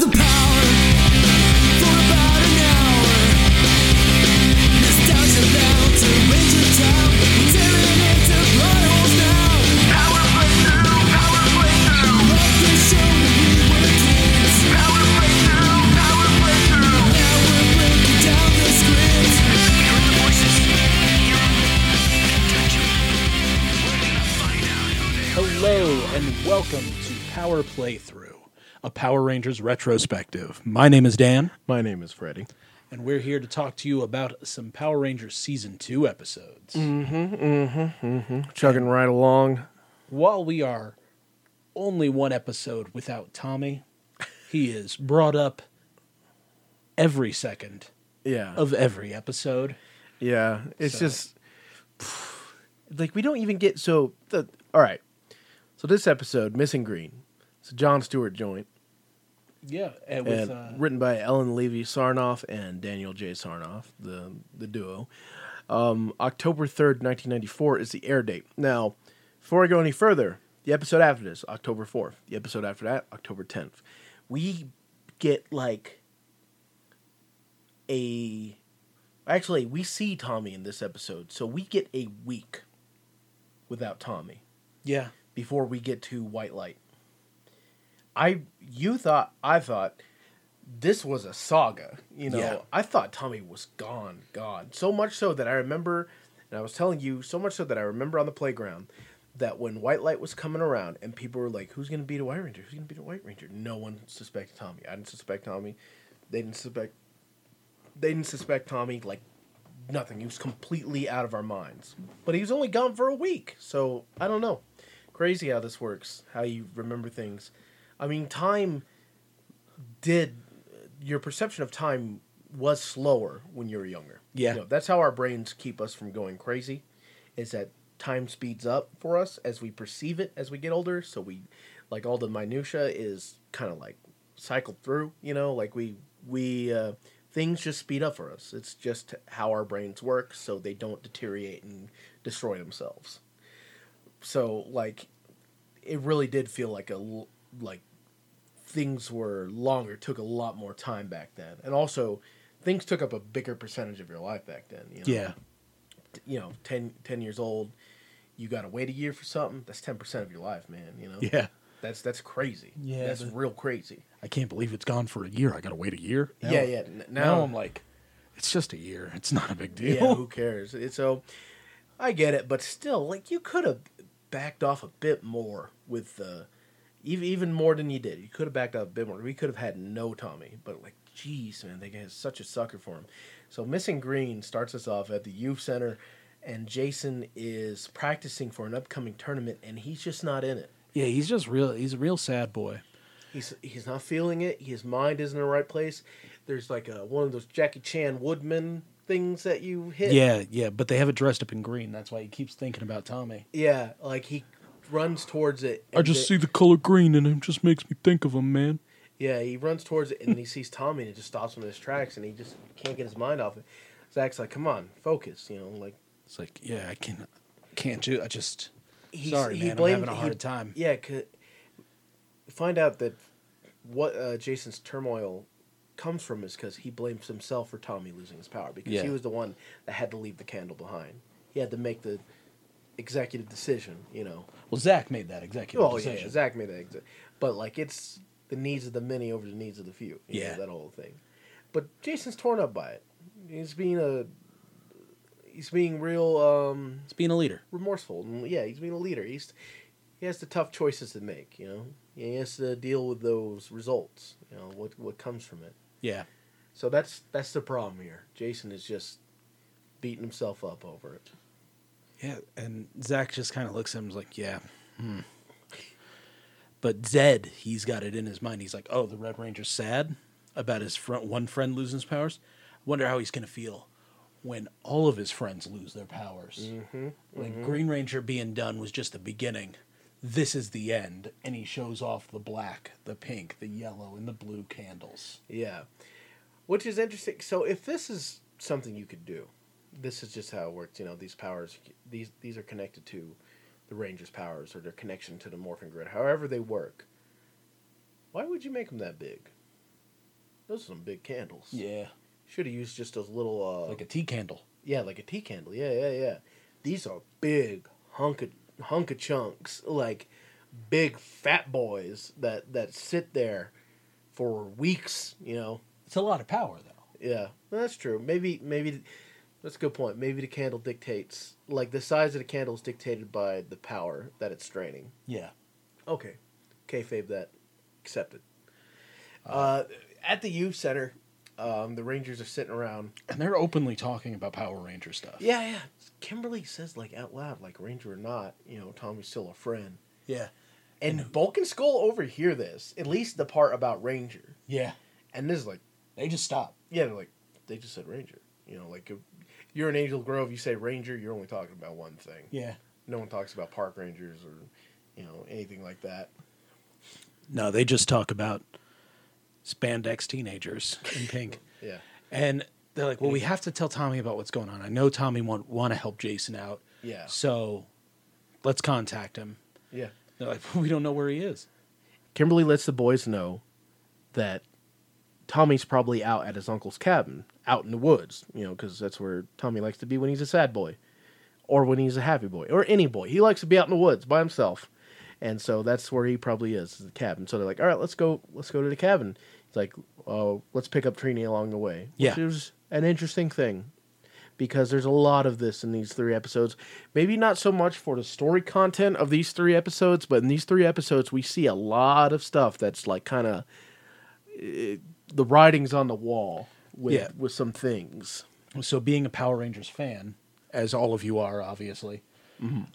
the power Power Rangers retrospective. My name is Dan, My name is Freddie. and we're here to talk to you about some Power Rangers Season 2 episodes. Mm hmm, mm hmm, mm hmm. Chugging right along. While we are only one episode without Tommy, he is brought up every second Yeah. of every episode. yeah. It's So- just like we don't even get so the all right. So this episode, Missing Green. It's a John Stewart joint. Yeah, and with and uh, written by Ellen Levy Sarnoff and Daniel J. Sarnoff, the the duo. Um, October third, nineteen ninety four is the air date. Now, before I go any further, the episode after this, October fourth. The episode after that, October tenth. We get like a actually we see Tommy in this episode, so we get a week without Tommy yeah, before we get to White Light. I you thought I thought this was a saga. You know, Yeah. I thought Tommy was gone, gone. So much so that I remember, and I was telling you so much so that I remember on the playground that when White Light was coming around and people were like, "Who's going to beat a White Ranger? Who's going to beat a White Ranger?" No one suspected Tommy. I didn't suspect Tommy. They didn't suspect. They didn't suspect Tommy. Like nothing. He was completely out of our minds. But he was only gone for a week, so I don't know. Crazy how this works. How you remember things. I mean, time did your perception of time was slower when you were younger. Yeah. You know, that's how our brains keep us from going crazy. Is that time speeds up for us as we perceive it as we get older. So we, like all the minutia is kind of like cycled through. You know, like we we uh, things just speed up for us. It's just how our brains work, so they don't deteriorate and destroy themselves. So like, it really did feel like a like things were longer, took a lot more time back then, and also things took up a bigger percentage of your life back then. You know? yeah, you know 10, 10 years old you gotta wait a year for something that's 10% of your life man you know yeah. that's that's crazy Yeah, that's real crazy I can't believe it's gone for a year. I got to wait a year. Now- yeah yeah n- Now, now, I'm like, it's just a year. It's not a big deal. yeah who cares it's so i get it but still like you could have backed off a bit more with uh even, even more than you did you could have backed off a bit more we could have had no tommy but like jeez man they get such a sucker for him so missing green starts us off at the youth center and jason is practicing for an upcoming tournament and he's just not in it Yeah, he's just real. He's a real sad boy. He's he's not feeling it. His mind isn't in the right place. There's like a one of those Jackie Chan Woodman things that you hit. Yeah, yeah, but they have it dressed up in green. That's why he keeps thinking about Tommy. Yeah, like he runs towards it. I just the- see the color green and it just makes me think of him, man. Yeah, he runs towards it and then he sees Tommy and it just stops him in his tracks and he just can't get his mind off it. Zach's like, "Come on, focus." You know, like It's like, yeah, I can, can't do. I just he's, sorry, he man. blamed, I'm having a hard he- time. Yeah, 'cause- find out that what uh, Jason's turmoil comes from is because he blames himself for Tommy losing his power because Yeah. he was the one that had to leave the candle behind. He had to make the executive decision, you know. Well, Zach made that executive Oh yeah. Zach made that, but like it's the needs of the many over the needs of the few. you know, Yeah. that whole thing. But Jason's torn up by it. He's being a he's being real um, It's being a leader. remorseful. And yeah, he's being a leader. He's he has the tough choices to make. You know, he has to deal with those results. You know what what comes from it. Yeah, So that's that's the problem here. Jason is just beating himself up over it. Yeah, and Zach just kind of looks at him and is like, yeah. Hmm. But Zedd, he's got it in his mind. He's like, oh, the Red Ranger's sad about his front one friend losing his powers. I Wonder how he's gonna feel when all of his friends lose their powers. Mm-hmm. Like Green Ranger being done was just the beginning. This is the end, and he shows off the black, the pink, the yellow, and the blue candles. Yeah, which is interesting. So if this is something you could do, this is just how it works. You know, these powers these these are connected to the Ranger's powers or their connection to the Morphin Grid. However they work. Why would you make them that big? those are some big candles. Yeah, Should have used just those little uh like a tea candle. yeah, like a tea candle. Yeah, yeah, yeah. These are big hunk of hunk of chunks, like big fat boys that that sit there for weeks. You know. It's a lot of power, though. Yeah, that's true. Maybe maybe that's a good point. Maybe the candle dictates like the size of the candle is dictated by the power that it's straining. Yeah. Okay, kayfabe that accepted. Uh, at the youth center, um, the Rangers are sitting around. And they're openly talking about Power Ranger stuff. Yeah, yeah. Kimberly says like out loud, like Ranger or not, you know, Tommy's still a friend. Yeah. And Bulk and Skull overhear this, at least the part about Ranger. Yeah. And this is like, They just stop. yeah, they're like, they just said Ranger. You know, like you're in Angel Grove, you say Ranger, you're only talking about one thing. Yeah. No one talks about park rangers or, you know, anything like that. No, they just talk about spandex teenagers in pink. Yeah. And they're like, well, we have to tell Tommy about what's going on. I know Tommy want, want to help Jason out. Yeah. So let's contact him. Yeah. They're like, we don't know where he is. Kimberly lets the boys know that Tommy's probably out at his uncle's cabin, out in the woods, you know, because that's where Tommy likes to be when he's a sad boy, or when he's a happy boy, or any boy. He likes to be out in the woods by himself, and so that's where he probably is, is the cabin. So they're like, "All right, let's go, let's go to the cabin." He's like, "Oh, let's pick up Trini along the way," Yeah. which is an interesting thing. Because there's a lot of this in these three episodes. Maybe not so much for the story content of these three episodes, but in these three episodes, we see a lot of stuff that's like kind of eh, the writing's on the wall with Yeah. with some things. So, being a Power Rangers fan, as all of you are, obviously,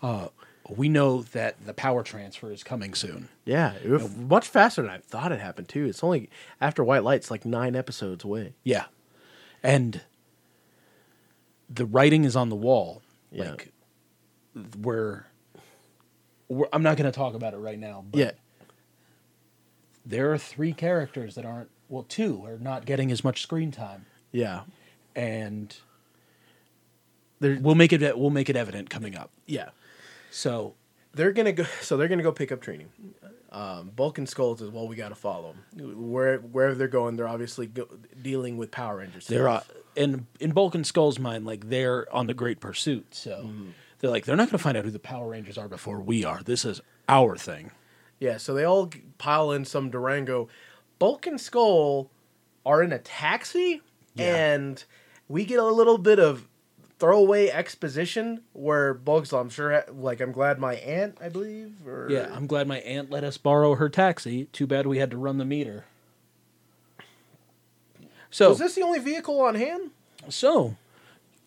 uh, we know that the power transfer is coming soon. Yeah, it- much faster than I thought it happened too. It's only after White Light's like nine episodes away. Yeah. And the writing is on the wall. Yeah. Like, where, we're, I'm not going to talk about it right now, but Yeah, there are three characters that aren't, well, two are not getting as much screen time. yeah, And they're we'll make it, we'll make it evident coming up. yeah. So, They're gonna go. So they're gonna go pick up Trini. Um, Bulk and Skulls is well. We got to follow them. Where wherever they're going, they're obviously go, dealing with Power Rangers. they're uh, in in Bulk and Skull's mind, like they're on the Great Pursuit. So they're like they're not going to find out who the Power Rangers are before we are. This is our thing. Yeah, so they all pile in some Durango. Bulk and Skull are in a taxi, Yeah. and we get a little bit of throwaway exposition where Bulk's, I'm sure, like, I'm glad my aunt, I believe, or Yeah, I'm glad my aunt let us borrow her taxi. Too bad we had to run the meter. So is this the only vehicle on hand? so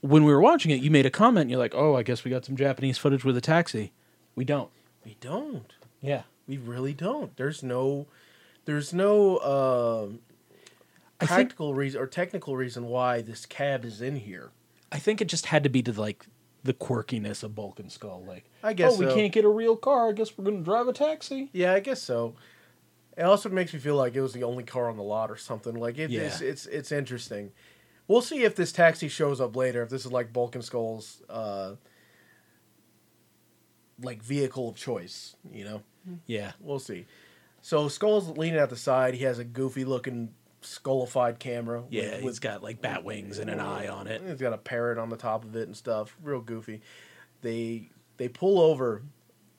when we were watching it, you made a comment. You're like, "Oh, I guess we got some Japanese footage with a taxi." We don't. We don't. Yeah, We really don't. There's no, there's no um I think practical reason or technical reason why this cab is in here. I think it just had to be to like the quirkiness of Bulk and Skull. Like, I guess oh, we can't get a real car. I guess we're gonna drive a taxi. Yeah, I guess so. It also makes me feel like it was the only car on the lot or something. Like it, it's, it's it's interesting. We'll see if this taxi shows up later. If this is like Bulk and Skull's uh, like vehicle of choice, you know. Yeah, We'll see. So Skull's leaning out the side. He has a goofy looking skullified camera. yeah. with He's got like bat wings and an eye on it. He's got a parrot on the top of it and stuff. Real goofy. They they pull over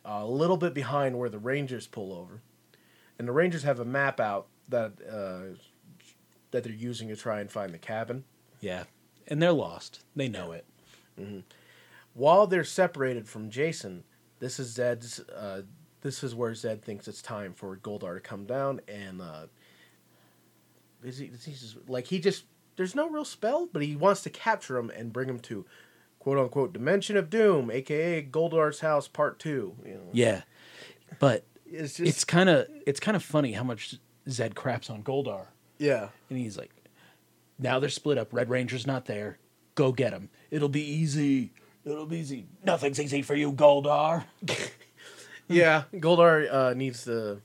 a little bit behind where the Rangers pull over, and the Rangers have a map out that uh, that they're using to try and find the cabin. Yeah, and they're lost. They know it. While they're separated from Jason, this is Zedd's. Uh, this is where Zedd thinks it's time for Goldar to come down and. Uh, is he, is he just, like he just there's no real spell, but he wants to capture him and bring him to quote unquote dimension of doom, aka Goldar's house part two. You know, Yeah, but it's just it's kind of it's kind of funny how much Zedd craps on Goldar, yeah, and he's like, now they're split up. Red Ranger's not there. Go get him. It'll be easy. It'll be easy. Nothing's easy for you, Goldar. yeah. Goldar uh, needs to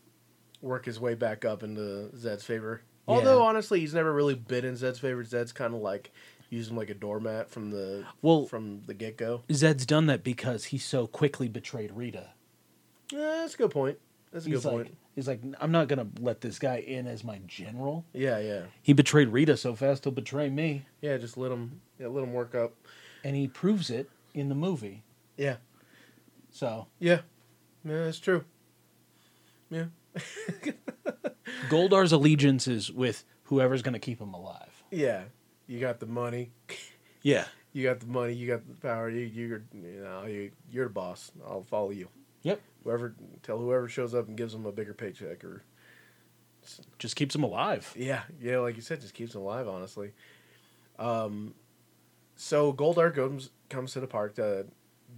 work his way back up into Zedd's favor. Although Yeah. honestly, he's never really been in Zedd's favor. Zedd's kind of like used him like a doormat from the Well- from the get go. Zedd's done that because he so quickly betrayed Rita. Yeah, that's a good point. That's a He's good like, point. He's like, I'm not gonna let this guy in as my general. Yeah, yeah, He betrayed Rita so fast he'll betray me, yeah. Just let him, yeah, let him work up. and he proves it in the movie. Yeah, So yeah, yeah. That's true. Yeah, Goldar's allegiance is with whoever's gonna keep him alive. yeah. You got the money. Yeah. You got the money. You got the power. You, you're, you know, you, you're the boss. I'll follow you. Yep. Whoever, tell whoever shows up and gives them a bigger paycheck, or Just keeps him alive. yeah, yeah, like you said, just keeps them alive. Honestly. Um, so Goldar comes comes to the park. The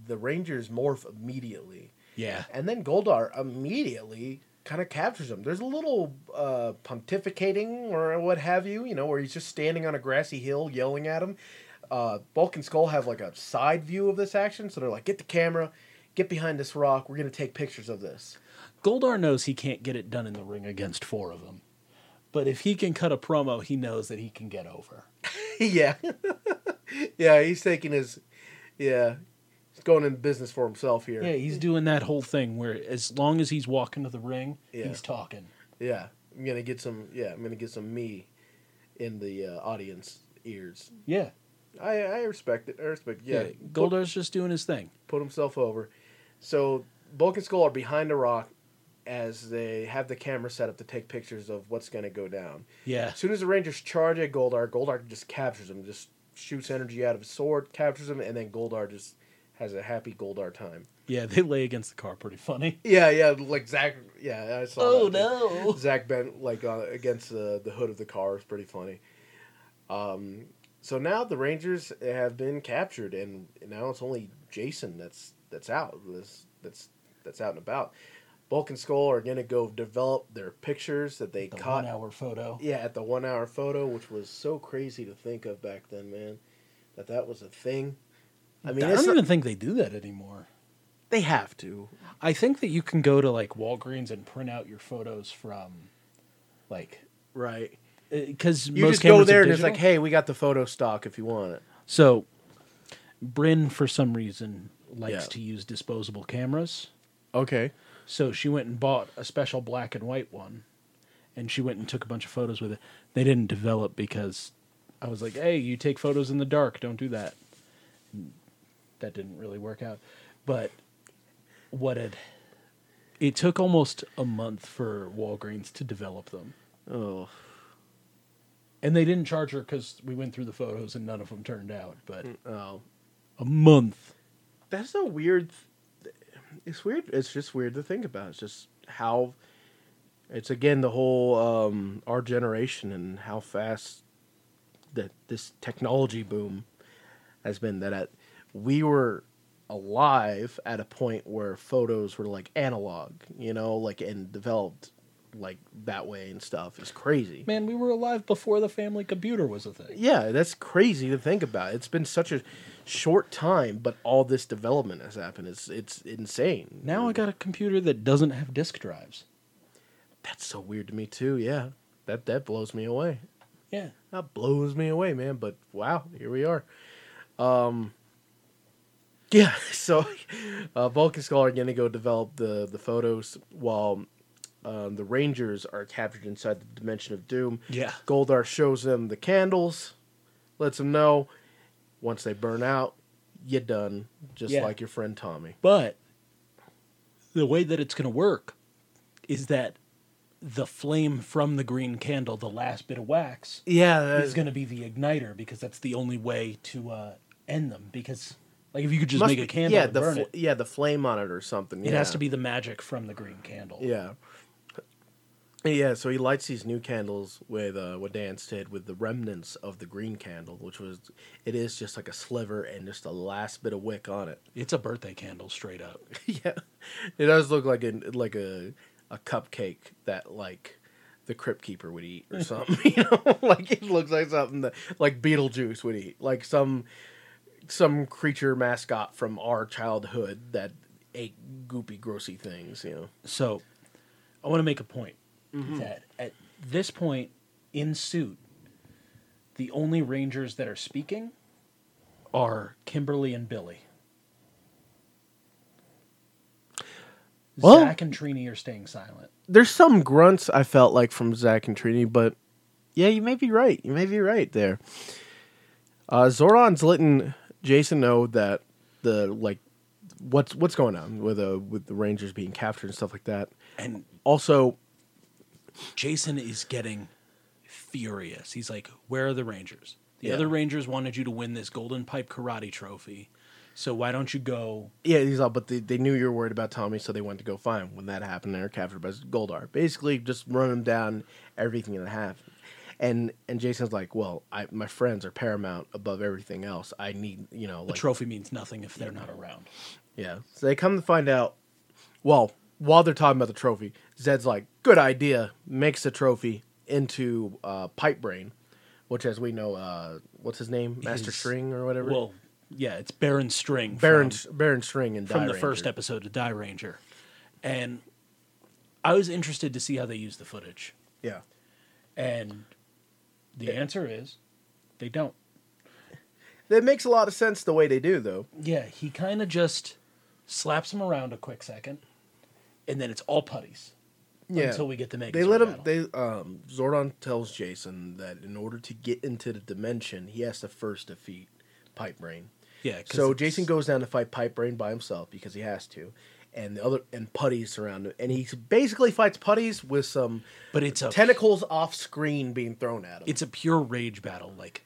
the Rangers morph immediately. Yeah. And then Goldar immediately kind of captures him. There's a little uh, pontificating or what have you, you know, where he's just standing on a grassy hill yelling at him. Uh, Bulk and Skull have like a side view of this action, so they're like, "Get the camera, get behind this rock. We're gonna take pictures of this." Goldar knows he can't get it done in the ring against four of them. But if he can cut a promo, he knows that he can get over. yeah, yeah, he's taking his, yeah, going in business for himself here. Yeah, he's doing that whole thing where as long as he's walking to the ring, Yeah. he's talking. Yeah, I'm gonna get some. Yeah, I'm gonna get some me in the uh, audience ears. Yeah. I I respect it. I respect. It. Yeah. Yeah, Goldar's just doing his thing. put himself over. So Bulk and Skull are behind a rock as they have the camera set up to take pictures of what's going to go down. Yeah. As soon as the Rangers charge at Goldar, Goldar just captures him, just shoots energy out of his sword, captures him, and then Goldar just has a happy Goldar time. Yeah, they lay against the car pretty funny. Yeah, yeah, like Zach. Yeah, I saw. Oh, that no. Zach bent like uh, against the the hood of the car is pretty funny. Um, so now the Rangers have been captured, and now it's only Jason that's that's out. That's that's that's out and about. Bulk and Skull are gonna go develop their pictures that they The caught. one hour photo. Yeah, at the one hour photo, which was so crazy to think of back then, man. That that was a thing. I mean, I don't not- even think they do that anymore. they have to. I think that you can go to like Walgreens and print out your photos from like Right. Uh, because You most just go there and it's like, hey, we got the photo stock if you want it. So, Bryn, for some reason, likes Yeah. to use disposable cameras. Okay. So she went and bought a special black and white one, and she went and took a bunch of photos with it. They didn't develop because I was like, "Hey, you take photos in the dark. Don't do that." And that didn't really work out. But what had it took almost a month for Walgreens to develop them, Oh. and they didn't charge her because we went through the photos and none of them turned out. But Oh. a month. That's a weird. th- It's weird. It's just weird to think about. It's just how. It's again the whole um, our generation and how fast that this technology boom has been. That at, we were alive at a point where photos were like analog, you know, like and developed like that way and stuff. It's crazy. Man, we were alive before the family computer was a thing. Yeah, that's crazy to think about. It's been such a short time, but all this development has happened. It's it's insane. Now I got a computer that doesn't have disk drives. That's so weird to me too. Yeah, that that blows me away. Yeah. That blows me away, man. But wow, here we are. Um. Yeah, so uh, Bulk and Skull are gonna go develop the the photos while um, the Rangers are captured inside the Dimension of Doom. Yeah. Goldar shows them the candles, lets them know once they burn out, you're done, just Yeah. like your friend Tommy. But the way that it's going to work is that the flame from the green candle, the last bit of wax, Yeah, is going to be the igniter because that's the only way to uh, end them. Because, like, if you could just must make be- a candle Yeah, and the burn fl- it, yeah the flame on it or something. it has to be the magic from the green candle. Yeah. Yeah, so he lights these new candles with uh, what Dance did with the remnants of the green candle, which was it is just like a sliver and just a last bit of wick on it. It's a birthday candle, straight up. yeah, it does look like a like a a cupcake that like the crypt keeper would eat or something. you know, like it looks like something that like Beetlejuice would eat, like some some creature mascot from our childhood that ate goopy, grossy things. You know. So, I want to make a point that at this point in suit, the only Rangers that are speaking are Kimberly and Billy. Well- Zach and Trini are staying silent. There's some grunts I felt like from Zach and Trini, but yeah, you may be right. You may be right there. Uh, Zordon's letting Jason know that the like what's what's going on with uh, with the Rangers being captured and stuff like that. And Also, Jason is getting furious. He's like, "Where are the Rangers? The Yeah. other Rangers wanted you to win this Golden Pipe Karate Trophy, so why don't you go?" yeah, he's all, but they, they knew you were worried about Tommy, so they went to go find him. When that happened, they were captured by Goldar. Basically, just run him down, everything that happened. And and Jason's like, well, I, my friends are paramount above everything else. I need, you know, The trophy means nothing if they're not around. Yeah. So they come to find out. Well, while they're talking about the trophy, Zedd's like, "Good idea." Makes the trophy into uh, Pipe Brain, which, as we know, uh, what's his name, Master His- String or whatever. Well, yeah, it's Baron String. Baron from- Baron String and from the first episode of Dairanger, and I was interested to see how they use the footage, Yeah. and the answer is they don't. That makes a lot of sense the way they do, though. Yeah, he kind of just slaps him around a quick second, and then it's all putties Yeah. until we get the Megazord they let him. battle. They um, Zordon tells Jason that in order to get into the dimension, he has to first defeat Pipe Brain. yeah, So Jason goes down to fight Pipe Brain by himself because he has to, and the other and Putties surround him, and he basically fights Putties with some but it's a tentacles off screen being thrown at him. It's a pure rage battle. Like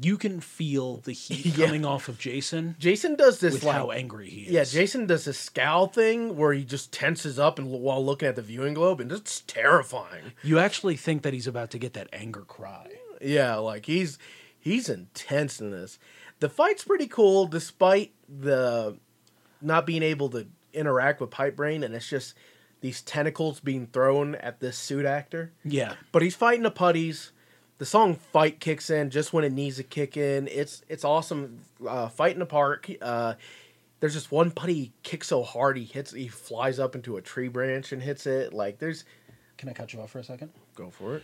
you can feel the heat Yeah. coming off of Jason Jason does this with like how angry he is. yeah, Jason does this scowl thing where he just tenses up and while looking at the viewing globe, and it's terrifying. You actually think that he's about to get that anger cry. Yeah, like he's he's intense in this. The fight's pretty cool, despite the not being able to interact with Pipe Brain, and it's just these tentacles being thrown at this suit actor. Yeah. But he's fighting the putties. The song "Fight" kicks in just when it needs to kick in. It's it's awesome. Uh, fight in the park. Uh, there's just one putty he kicks so hard he hits. He flies up into a tree branch and hits it. Like there's Can I cut you off for a second? go for it.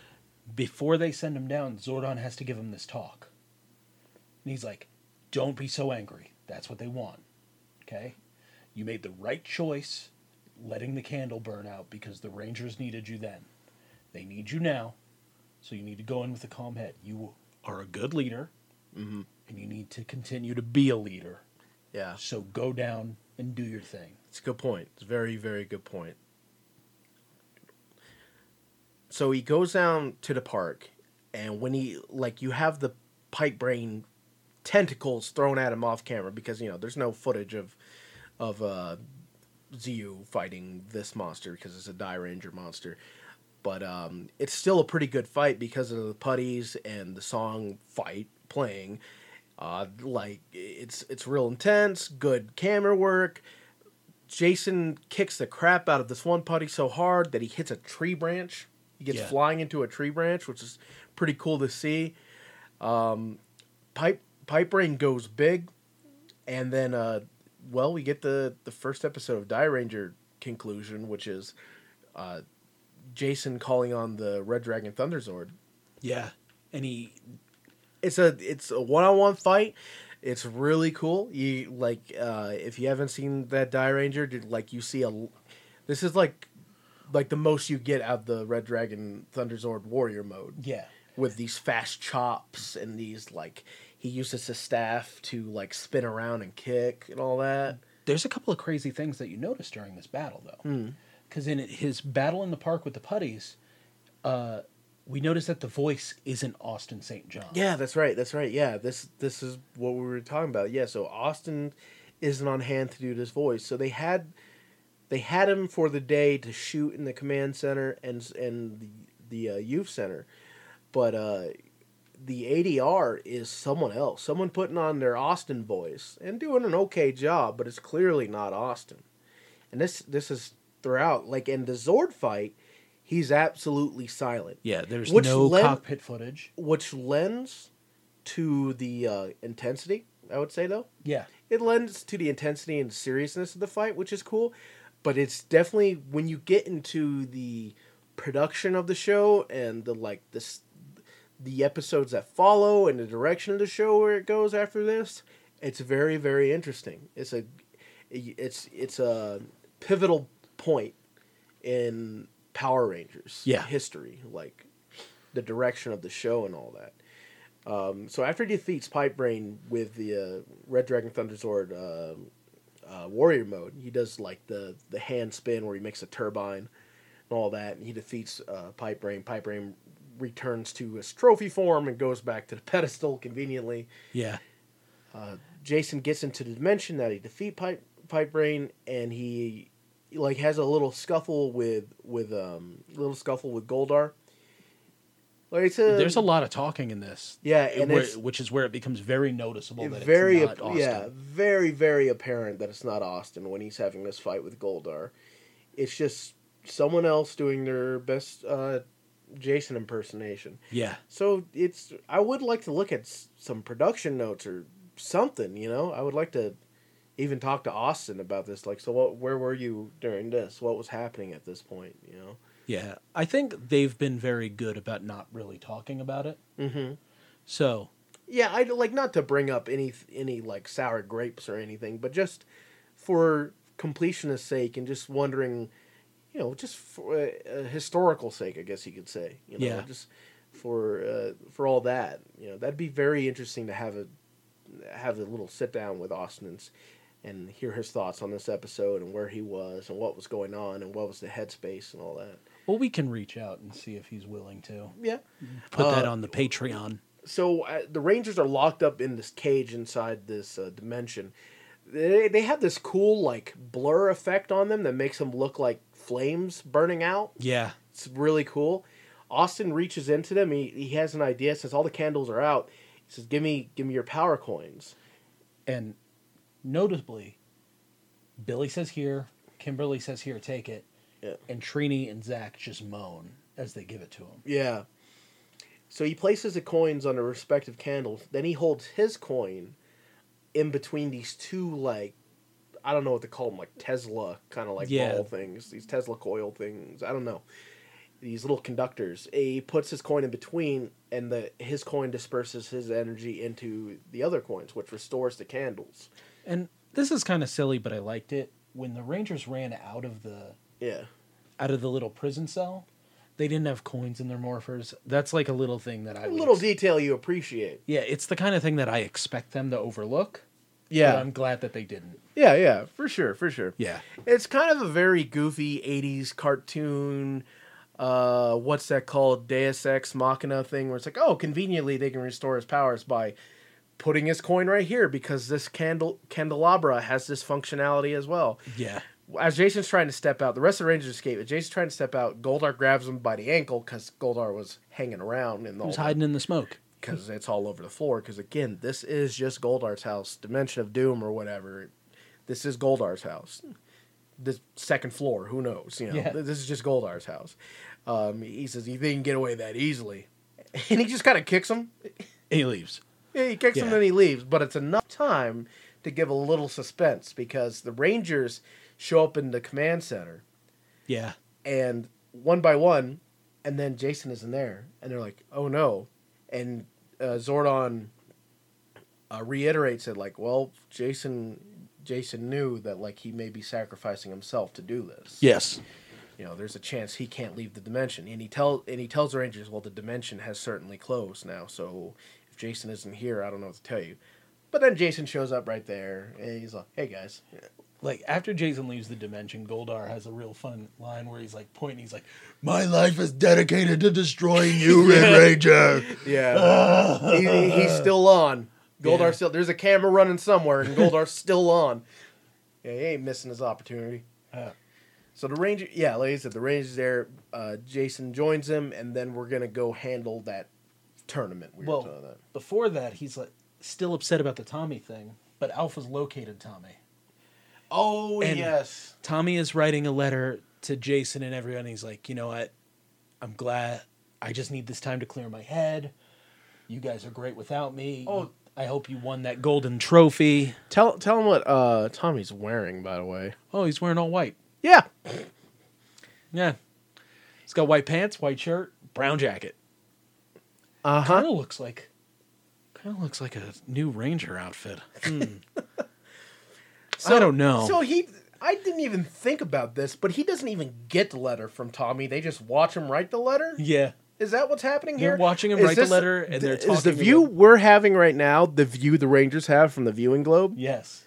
Before they send him down, Zordon has to give him this talk. And he's like, Don't be so angry. That's what they want. Okay? You made the right choice letting the candle burn out because the Rangers needed you then. They need you now. So you need to go in with a calm head. You are a good leader. Mhm. And you need to continue to be a leader. Yeah, So go down and do your thing. it's a good point. It's a very very good point. So he goes down to the park, and when he like you have the pipe brain tentacles thrown at him off camera because you know there's no footage of of uh Zu fighting this monster because it's a Dairanger monster. But um, it's still a pretty good fight because of the putties and the song "Fight" playing. Uh, like it's it's real intense, good camera work. Jason kicks the crap out of this one putty so hard that he hits a tree branch. He gets Yeah. flying into a tree branch, which is pretty cool to see. Um, pipe pipe brain goes big, and then uh, well, we get the the first episode of Dairanger conclusion, which is uh, Jason calling on the Red Dragon Thunderzord. Yeah. And he It's a it's a one on one fight. It's really cool. You like uh, if you haven't seen that Dairanger, did like you see a this is like like the most you get out of the Red Dragon Thunderzord Warrior mode yeah. with these fast chops and these like he uses his staff to like spin around and kick and all that. There's a couple of crazy things that you notice during this battle, though. Because in his battle in the park with the putties, uh, we notice that the voice isn't Austin St. John. Yeah, that's right. That's right. Yeah, this this is what we were talking about. Yeah, so Austin isn't on hand to do this voice. So they had they had him for the day to shoot in the command center and and the the uh, youth center, but uh, the ADR is someone else. Someone putting on their Austin voice and doing an okay job, but it's clearly not Austin. And this this is throughout. Like in the Zord fight, he's absolutely silent Yeah, there's Which no cockpit footage. which lends to the uh, intensity. I would say though, Yeah. it lends to the intensity and seriousness of the fight, which is cool. But it's definitely when you get into the production of the show and the like this, the episodes that follow and the direction of the show where it goes after this, it's very very interesting. It's a, it's it's a pivotal point in Power Rangers Yeah. history, like the direction of the show and all that. Um, so after he defeats Pipe Brain with the uh, Red Dragon Thunderzord uh, uh, Warrior mode, he does like the the hand spin where he makes a turbine and all that, and he defeats uh, Pipe Brain. Returns to his trophy form and goes back to the pedestal conveniently. Yeah. Jason gets into the dimension that he defeat Pipe Pipe Brain, and he like has a little scuffle with with um little scuffle with Goldar. Like a There's a lot of talking in this. Yeah, and where- it's- which is where it becomes very noticeable that very it's not Austin. yeah very very apparent that it's not Austin when he's having this fight with Goldar. It's just someone else doing their best uh, Jason impersonation. Yeah. So it's I would like to look at s- some production notes or something. You know, I would like to even talk to Austin about this. Like, so what? Where were you during this? What was happening at this point? You know. Yeah. I think they've been very good about not really talking about it. Mm-hmm. So, Yeah, I like not to bring up any any like sour grapes or anything, but just for completionist sake and just wondering, you know, just for uh, uh, historical sake, I guess you could say. You know, Yeah. Just for uh, for all that, you know, that'd be very interesting to have a have a little sit down with Austin and, hear his thoughts on this episode and where he was and what was going on and what was the headspace and all that. well, we can reach out and see if he's willing to Yeah. put that Uh, on the Patreon. so uh, the Rangers are locked up in this cage inside this uh, dimension. They, they have this cool like blur effect on them that makes them look like flames burning out. Yeah. It's really cool. Austin reaches into them. He, he has an idea since all the candles are out. He says, "Give me give me your power coins." And notably, Billy says here, Kimberly says here, take it. Yeah. And Trini and Zach just moan as they give it to him. Yeah. So he places the coins on the respective candles. Then he holds his coin in between these two like I don't know what to call them, like Tesla kind of like Yeah. ball things. These Tesla coil things. I don't know. These little conductors. He puts his coin in between, and the his coin disperses his energy into the other coins, which restores the candles. And this is kind of silly, but I liked it. When the Rangers ran out of the Yeah. out of the little prison cell, they didn't have coins in their morphers. That's like a little thing that I A little ex- detail you appreciate. Yeah, it's the kind of thing that I expect them to overlook. But Yeah. I'm glad that they didn't. Yeah, yeah, for sure, for sure. Yeah. It's kind of a very goofy '80s cartoon. Uh, what's that called? Deus Ex Machina thing, where it's like, oh, conveniently they can restore his powers by putting his coin right here because this candle candelabra has this functionality as well. Yeah. As Jason's trying to step out, the rest of the Rangers escape. As Jason's trying to step out, Goldar grabs him by the ankle because Goldar was hanging around in the He was hiding in the smoke. Because it's all over the floor. Because again, this is just Goldar's house, Dimension of Doom or whatever. This is Goldar's house. The second floor, who knows? You know, Yeah. this is just Goldar's house. Um, he says he didn't get away that easily, and he just kind of kicks him. He leaves. Yeah, he kicks him Yeah. and he leaves. But it's enough time to give a little suspense because the Rangers show up in the command center Yeah. and one by one, and then Jason isn't there, and they're like, "Oh no!" And uh, Zordon uh, reiterates it, like, "Well, Jason, Jason knew that like he may be sacrificing himself to do this. Yes. You know, there's a chance he can't leave the dimension." And he tell and he tells the Rangers, "Well, the dimension has certainly closed now, so if Jason isn't here, I don't know what to tell you." But then Jason shows up right there, and he's like, "Hey guys." Like after Jason leaves the dimension, Goldar has a real fun line where he's like pointing. He's like, "My life is dedicated to destroying you, Red Ranger." Yeah, he, he's still on. Goldar Yeah. still. There's a camera running somewhere, and Goldar's still on. Yeah, he ain't missing his opportunity. Yeah. So the ranger, yeah, like I said, the ranger's there. Uh, Jason joins him, and then we're gonna go handle that tournament. We were Well, before that, he's like still upset about the Tommy thing, but Alpha's located Tommy. Oh and- yes, Tommy is writing a letter to Jason and everyone. He's like, you know what? I'm glad. I just need this time to clear my head. You guys are great without me. Oh. I hope you won that golden trophy. tell tell him what uh, Tommy's wearing, by the way. Oh, he's wearing all white. Yeah, Yeah. He's got white pants, white shirt, brown jacket. Uh huh. Kind of looks like kind of looks like a new ranger outfit. Hmm. I don't know. So he, I didn't even think about this, but he doesn't even get the letter from Tommy. They just watch him write the letter. Yeah. Is that what's happening here? They're watching him Is write the letter, and they're talking. Is the view about- we're having right now the view the Rangers have from the viewing globe? Yes.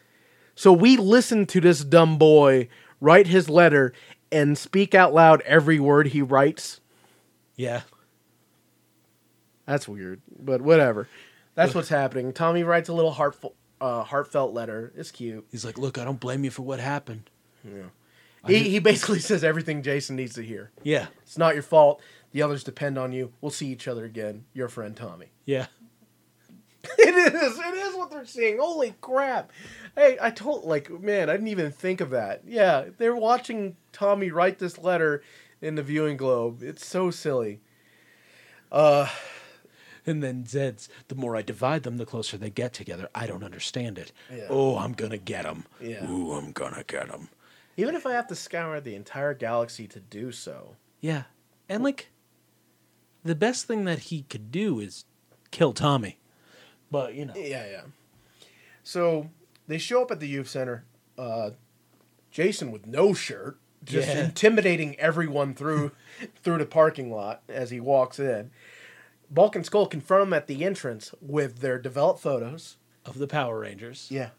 So we listen to this dumb boy write his letter and speak out loud every word he writes. Yeah. That's weird, but whatever. That's what's happening. Tommy writes a little heartful, uh, heartfelt letter. It's cute. He's like, look, I don't blame you for what happened. Yeah. He he basically says everything Jason needs to hear. Yeah. It's not your fault. The others depend on you. We'll see each other again. Your friend Tommy. Yeah. It is. It is what they're seeing. Holy crap! Hey, I told like man, I didn't even think of that. Yeah, they're watching Tommy write this letter in the viewing globe. It's so silly. Uh, And then Zedd's, the more I divide them, the closer they get together. I don't understand it. Yeah. Oh, I'm going to get them. Yeah. Ooh, I'm going to get them. even if I have to scour the entire galaxy to do so, Yeah. And like, the best thing that he could do is kill Tommy. But, you know. Yeah, yeah. So they show up at the youth center. Uh, Jason with no shirt, just Yeah. intimidating everyone through through the parking lot as he walks in. Bulk and Skull confront him at the entrance with their developed photos. Of the Power Rangers. Yeah.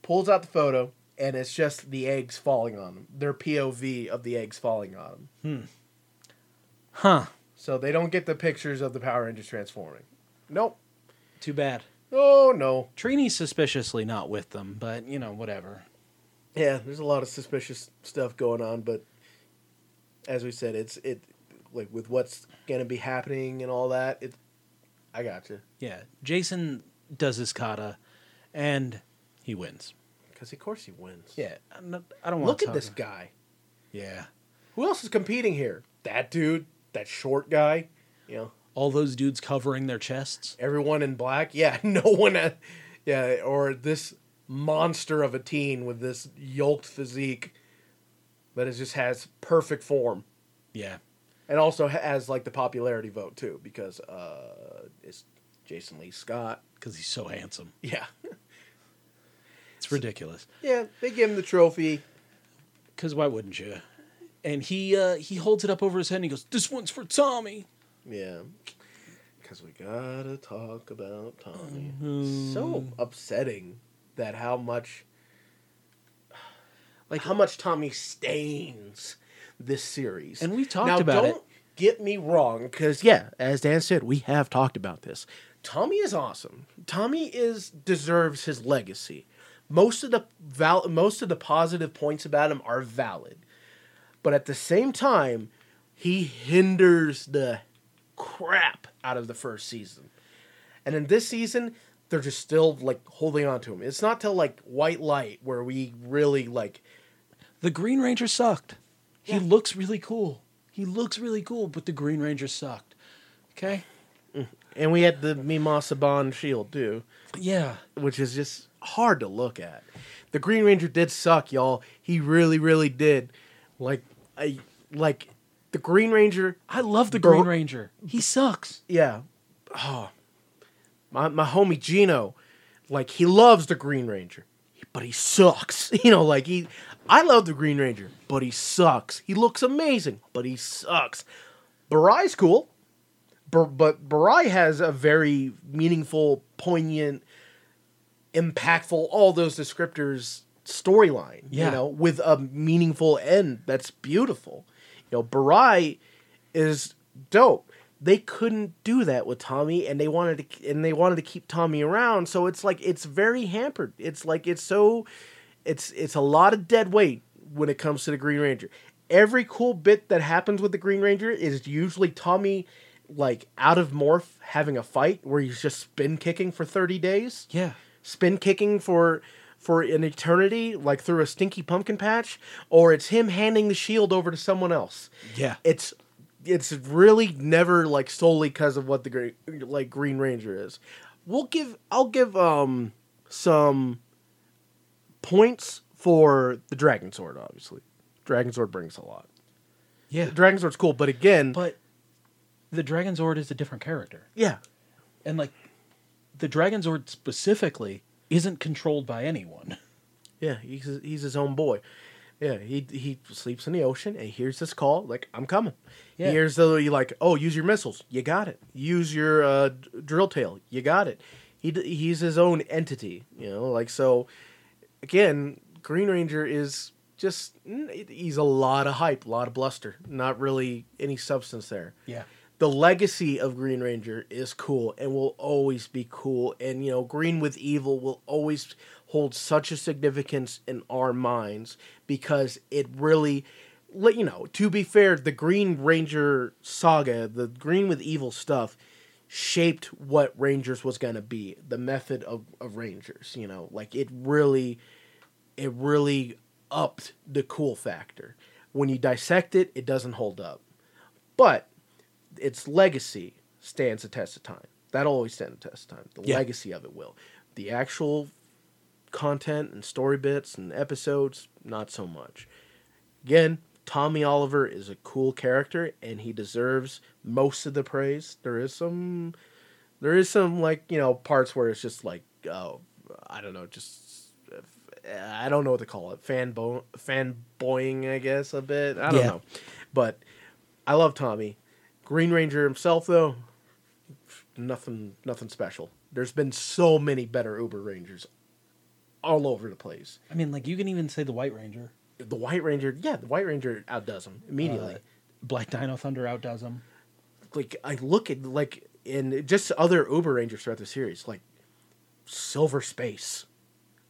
Pulls out the photo, and it's just the eggs falling on them. Their POV of the eggs falling on them. Hmm. Huh. So they don't get the pictures of the Power Rangers transforming. Nope. Too bad. Oh no. Trini's suspiciously not with them, but, you know, whatever. Yeah, there's a lot of suspicious stuff going on, but as we said, it's it like with what's gonna be happening and all that. It, I got you Yeah. Jason does his kata, and he wins. because of course he wins. Yeah. Not, I don't want look at this guy. Yeah. Who else is competing here? That dude, that short guy. You know, All those dudes covering their chests. everyone in black. Yeah, no one. Had, yeah, or this monster of a teen with this yoked physique that is just has perfect form. Yeah. And also has like the popularity vote too because uh it's Jason Lee Scott. Because he's so handsome. Yeah. It's ridiculous. Yeah, they give him the trophy. Because why wouldn't you? And he uh, he holds it up over his head and he goes, "This one's for Tommy." Yeah. Cuz we got to talk about Tommy. So upsetting that how much Like how much Tommy stains this series. And we talked about it. now, about don't it. get me wrong, because yeah, as Dan said, we have talked about this. Tommy is awesome. Tommy is deserves his legacy. Most of the val- most of the positive points about him are valid, but at the same time, he hinders the crap out of the first season. And in this season, they're just still like holding on to him. It's not till like White Light where we really like the Green Ranger sucked. He looks really cool. He looks really cool, but the Green Ranger sucked. Okay. Mm. And we had the Mima Saban shield too, Yeah. which is just hard to look at. The Green Ranger did suck, y'all. He really, really did. Like, I like the Green Ranger. I love the Bro- Green Ranger. He sucks. Yeah. Oh, my my homie Gino, like he loves the Green Ranger, but he sucks. You know, like he. I love the Green Ranger, but he sucks. He looks amazing, but he sucks. Burai's cool, but Burai has a very meaningful, poignant, impactful, all those descriptors storyline. Yeah. You know, with a meaningful end that's beautiful. You know, Burai is dope. They couldn't do that with Tommy, and they wanted to, and they wanted to keep Tommy around. So it's like it's very hampered. It's like it's so, it's it's a lot of dead weight when it comes to the Green Ranger. Every cool bit that happens with the Green Ranger is usually Tommy, like out of morph having a fight where he's just spin kicking for thirty days Yeah. spin kicking for for an eternity, like through a stinky pumpkin patch, or it's him handing the shield over to someone else. Yeah. It's it's really never like solely because of what the like Green Ranger is. We'll give I'll give um some points for the Dragon Sword. Obviously, Dragon Sword brings a lot. Yeah. Dragon Sword's cool, but again, But the Dragon Zord is a different character. yeah, And like the Dragon Zord specifically isn't controlled by anyone. Yeah, he's his, he's his own boy. Yeah, he he sleeps in the ocean and he hears this call like I'm coming. Yeah. He hears the you like oh use your missiles, you got it. Use your uh, d- drill tail, you got it. He d- he's his own entity, you know. Like so, again, Green Ranger is just he's a lot of hype, a lot of bluster, not really any substance there Yeah. the legacy of Green Ranger is cool and will always be cool. And, you know, Green with Evil will always hold such a significance in our minds because it really, let you know, to be fair, the Green Ranger saga, the Green with Evil stuff, shaped what Rangers was going to be, the method of, of Rangers, you know, like it really, it really upped the cool factor. When you dissect it, it doesn't hold up. But its legacy stands the test of time. That'll always stand the test of time. The Yeah. legacy of it will. The actual content and story bits and episodes, not so much. Again, Tommy Oliver is a cool character and he deserves most of the praise. There is some there is some like, you know, parts where it's just like oh, I don't know, just I don't know what to call it. Fanbo fanboying, I guess, a bit. I don't Yeah. know. But I love Tommy. Green Ranger himself though, nothing nothing special. There's been so many better Uber Rangers all over the place. I mean, like you can even say the White Ranger, The White Ranger, yeah, the White Ranger outdoes him immediately. Uh, Black Dino Thunder outdoes him. like I look at like in just other Uber Rangers throughout the series, like Silver Space,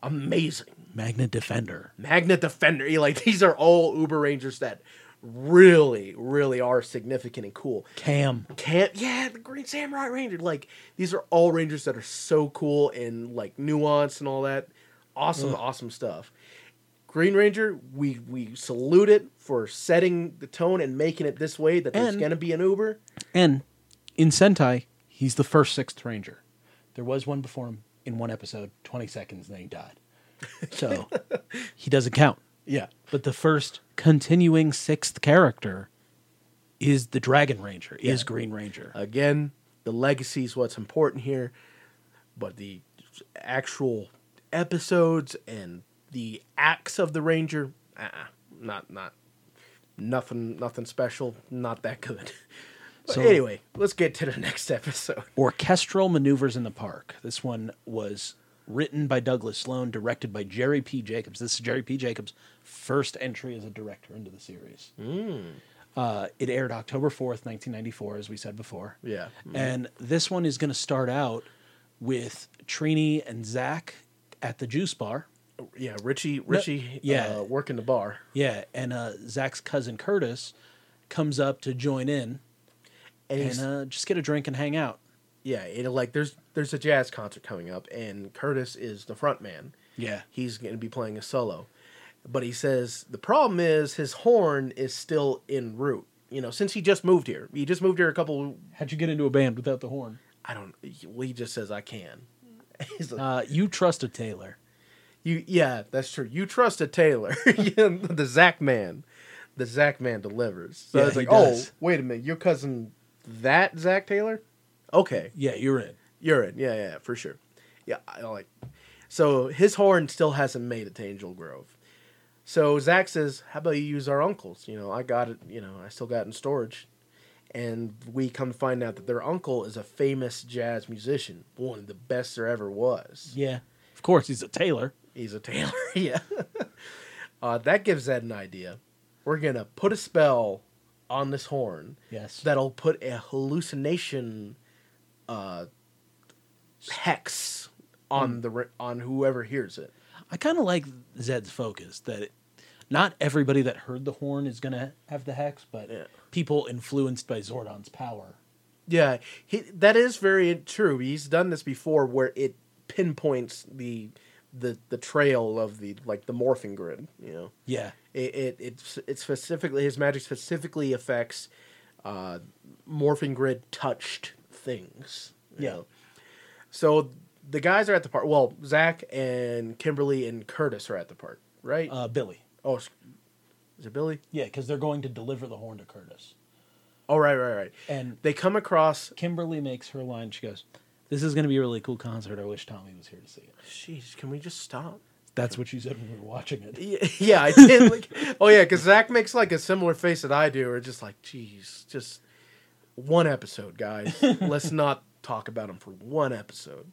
amazing. Magnet Defender. Magnet Defender, like these are all Uber Rangers that really, really are significant and cool. Cam. Can't yeah, the Green Samurai Ranger. Like these are all Rangers that are so cool and like nuance and all that. Awesome, awesome stuff. Green Ranger, we we salute it for setting the tone and making it this way that there's And- gonna be an Uber. And in Sentai, he's the first Sixth Ranger. There was one before him in one episode, 20 seconds, and then he died. So he doesn't count. Yeah. But the first continuing sixth character is the Dragon Ranger, is Green Ranger. Again, the legacy is what's important here, but the actual episodes and the acts of the Ranger, uh-uh, not not nothing nothing special, not that good. But So- anyway, let's get to the next episode. Orchestral Maneuvers in the Park. This one was written by Douglas Sloan, directed by Jerry P. Jacobs. This is Jerry P. Jacobs' first entry as a director into the series. Uh, it aired October 4th, 1994, as we said before. Yeah. And this one is going to start out with Trini and Zach at the juice bar. Yeah, Richie Richie yeah. uh, working the bar. Yeah, and uh, Zach's cousin Curtis comes up to join in And and uh, just get a drink and hang out. yeah, it, like there's there's a jazz concert coming up and Curtis is the front man. Yeah. he's going to be playing a solo. But he says the problem is his horn is still en route. You know, since he just moved here, he just moved here a couple. How'd you get into a band without the horn? I don't. Well, he just says I can. Like, Uh, you trust a Taylor. You, yeah, that's true. You trust a Taylor, the Zach man, the Zach man delivers. So Yeah, it's he like, oh, wait a minute, your cousin, that Zach Taylor? Okay, Yeah, you're in. You're in. Yeah, yeah, for sure. Yeah, I like. So his horn still hasn't made it to Angel Grove. So Zach says, "How about you use our uncle's? You know, I got it. You know, I still got it in storage." And we come to find out that their uncle is a famous jazz musician, one of the best there ever was. Yeah. Of course, he's a Taylor. He's a tailor, yeah. uh, that gives Zedd an idea. We're gonna put a spell on this horn Yes. that'll put a hallucination uh, hex on the on whoever hears it. I kind of like Zedd's focus that it, not everybody that heard the horn is going to have the hex, but Yeah. people influenced by Zordon's power. Yeah, he, that is very true. He's done this before, where it pinpoints the the the trail of the like the morphing grid. You know, Yeah. it it it's it specifically his magic specifically affects uh, morphing grid touched things. Yeah. know. So the guys are at the park. Well, Zach and Kimberly and Curtis are at the park, right? Uh, Billy. oh, is is it Billy? Yeah, because they're going to deliver the horn to Curtis. Oh, right, right, right. And They come across. Kimberly makes her line. She goes, This is going to be a really cool concert. I wish Tommy was here to see it. Jeez, can we just stop? That's what you said when we were watching it. Yeah, yeah, I did. Like, oh yeah, because Zach makes like a similar face that I do, or just like, geez, just one episode, guys. Let's not talk about him for one episode.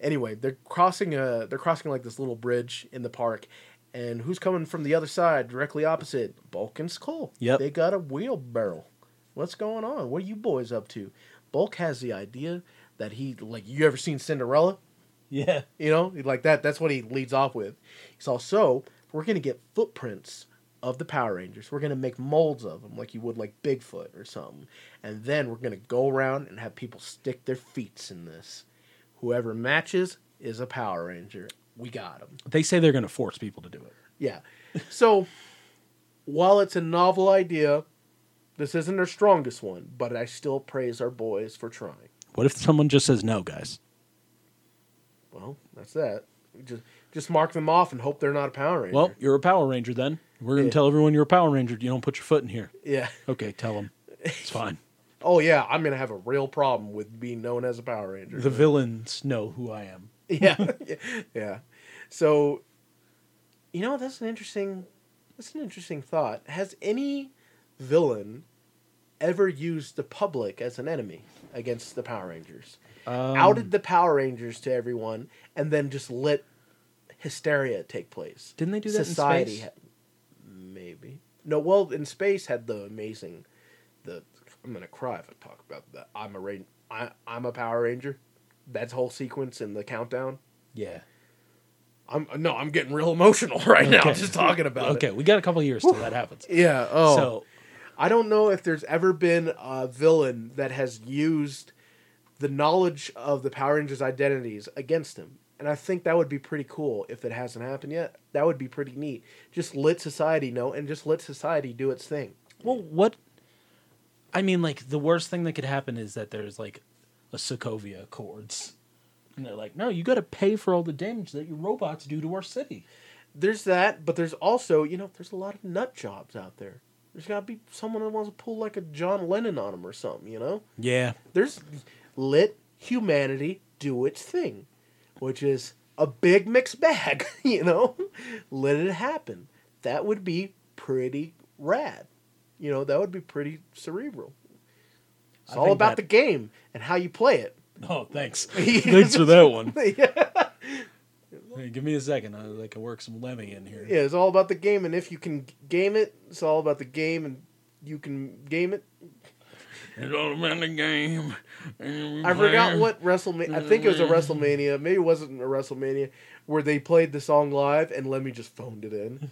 Anyway, they're crossing a, they're crossing like this little bridge in the park, and who's coming from the other side, directly opposite? Bulk and Skull. Yep. They got a wheelbarrow. What's going on? What are you boys up to? Bulk has the idea that he like. You ever seen Cinderella? Yeah. You know, like that. That's what he leads off with. He's also, we're going to get footprints of the Power Rangers. We're going to make molds of them like you would like Bigfoot or something. And then we're going to go around and have people stick their feet in this. Whoever matches is a Power Ranger. We got them. They say they're going to force people to do it. Yeah. So, while it's a novel idea, this isn't their strongest one, but I still praise our boys for trying. What if someone just says no, guys? Well, that's that. Just just mark them off and hope they're not a Power Ranger. Well, you're a Power Ranger then. We're going to Yeah. tell everyone you're a Power Ranger. You don't put your foot in here. yeah. Okay, tell them. It's fine. Oh yeah, I'm gonna have a real problem with being known as a Power Ranger. The villains know who I am. yeah, yeah. So, you know, that's an interesting. That's an interesting thought. Has any villain ever used the public as an enemy against the Power Rangers? Um, Outed the Power Rangers to everyone, and then just let hysteria take place. Didn't they do that in Society, space? ha- maybe. No, well, in space had the amazing. The I'm gonna cry if I talk about that. I'm a rain. I I'm a Power Ranger. That whole sequence in the countdown. Yeah. I'm no, I'm getting real emotional right now Okay. just talking about Okay, it. we got a couple years till that happens. Yeah. Oh. So, I don't know if there's ever been a villain that has used the knowledge of the Power Rangers' identities against him. And I think that would be pretty cool if it hasn't happened yet. That would be pretty neat. Just let society know and just let society do its thing. well, what? I mean, like, the worst thing that could happen is that there's, like, a Sokovia Accords. And they're like, no, you got to pay for all the damage that your robots do to our city. There's that, but there's also, you know, there's a lot of nut jobs out there. There's got to be someone that wants to pull like a John Lennon on him or something, you know? Yeah. there's let humanity do its thing, which is a big mixed bag, you know? let it happen. That would be pretty rad. You know, that would be pretty cerebral. It's I all about that- the game and how you play it. Oh, thanks. thanks for that one. yeah, Hey, give me a second. I, I can work some Lemmy in here. Yeah, it's all about the game, and if you can game it, it's all about the game, and you can game it. It's all about the game. I forgot what WrestleMania. I think it was a mm-hmm. WrestleMania. Maybe it wasn't a WrestleMania where they played the song live and Lemmy just phoned it in.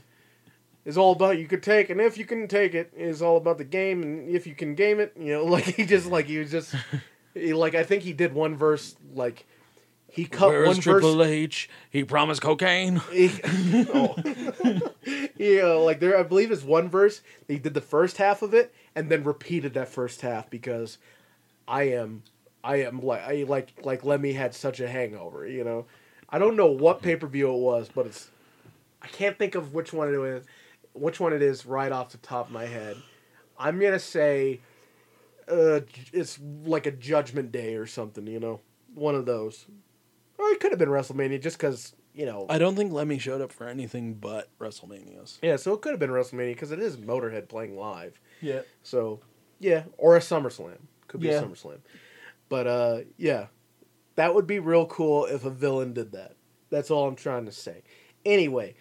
It's all about you could take, and if you can take it, it's all about the game, and if you can game it, you know, like he just like he was just he, like I think he did one verse like he cut Where's one Triple verse. H? He promised cocaine. He, oh. yeah, like there, I believe is one verse. He did the first half of it and then repeated that first half because I am, I am like, I like, like Lemmy had such a hangover. You know, I don't know what pay per view it was, but it's, I can't think of which one it is, which one it is right off the top of my head. I'm gonna say, uh, it's like a Judgment Day or something. You know, one of those. Or it could have been WrestleMania just because you know I don't think Lemmy showed up for anything but WrestleManias. Yeah, so it could have been WrestleMania because it is Motorhead playing live. Yeah. So, yeah, or a SummerSlam. Could be Yeah. a SummerSlam. But uh, yeah, that would be real cool if a villain did that. That's all I'm trying to say. Anyway,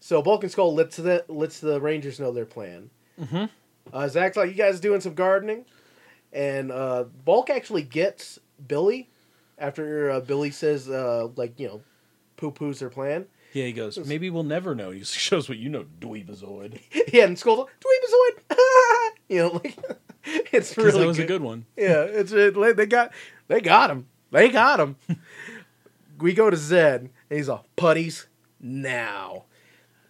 so Bulk and Skull lets the lets the Rangers know their plan. Mhm. Uh, Zach's like, you guys doing some gardening, and uh, Bulk actually gets Billy after uh, Billy says uh, like you know, poo poos their plan. Yeah, he goes, maybe we'll never know. He shows what you know, dweebazoid. Yeah, and Skull's like, Dweebazoid! you know, like, it's really that was a good one. Yeah, it's it, they got they got him. They got him. we go to Zedd, and he's all putties now.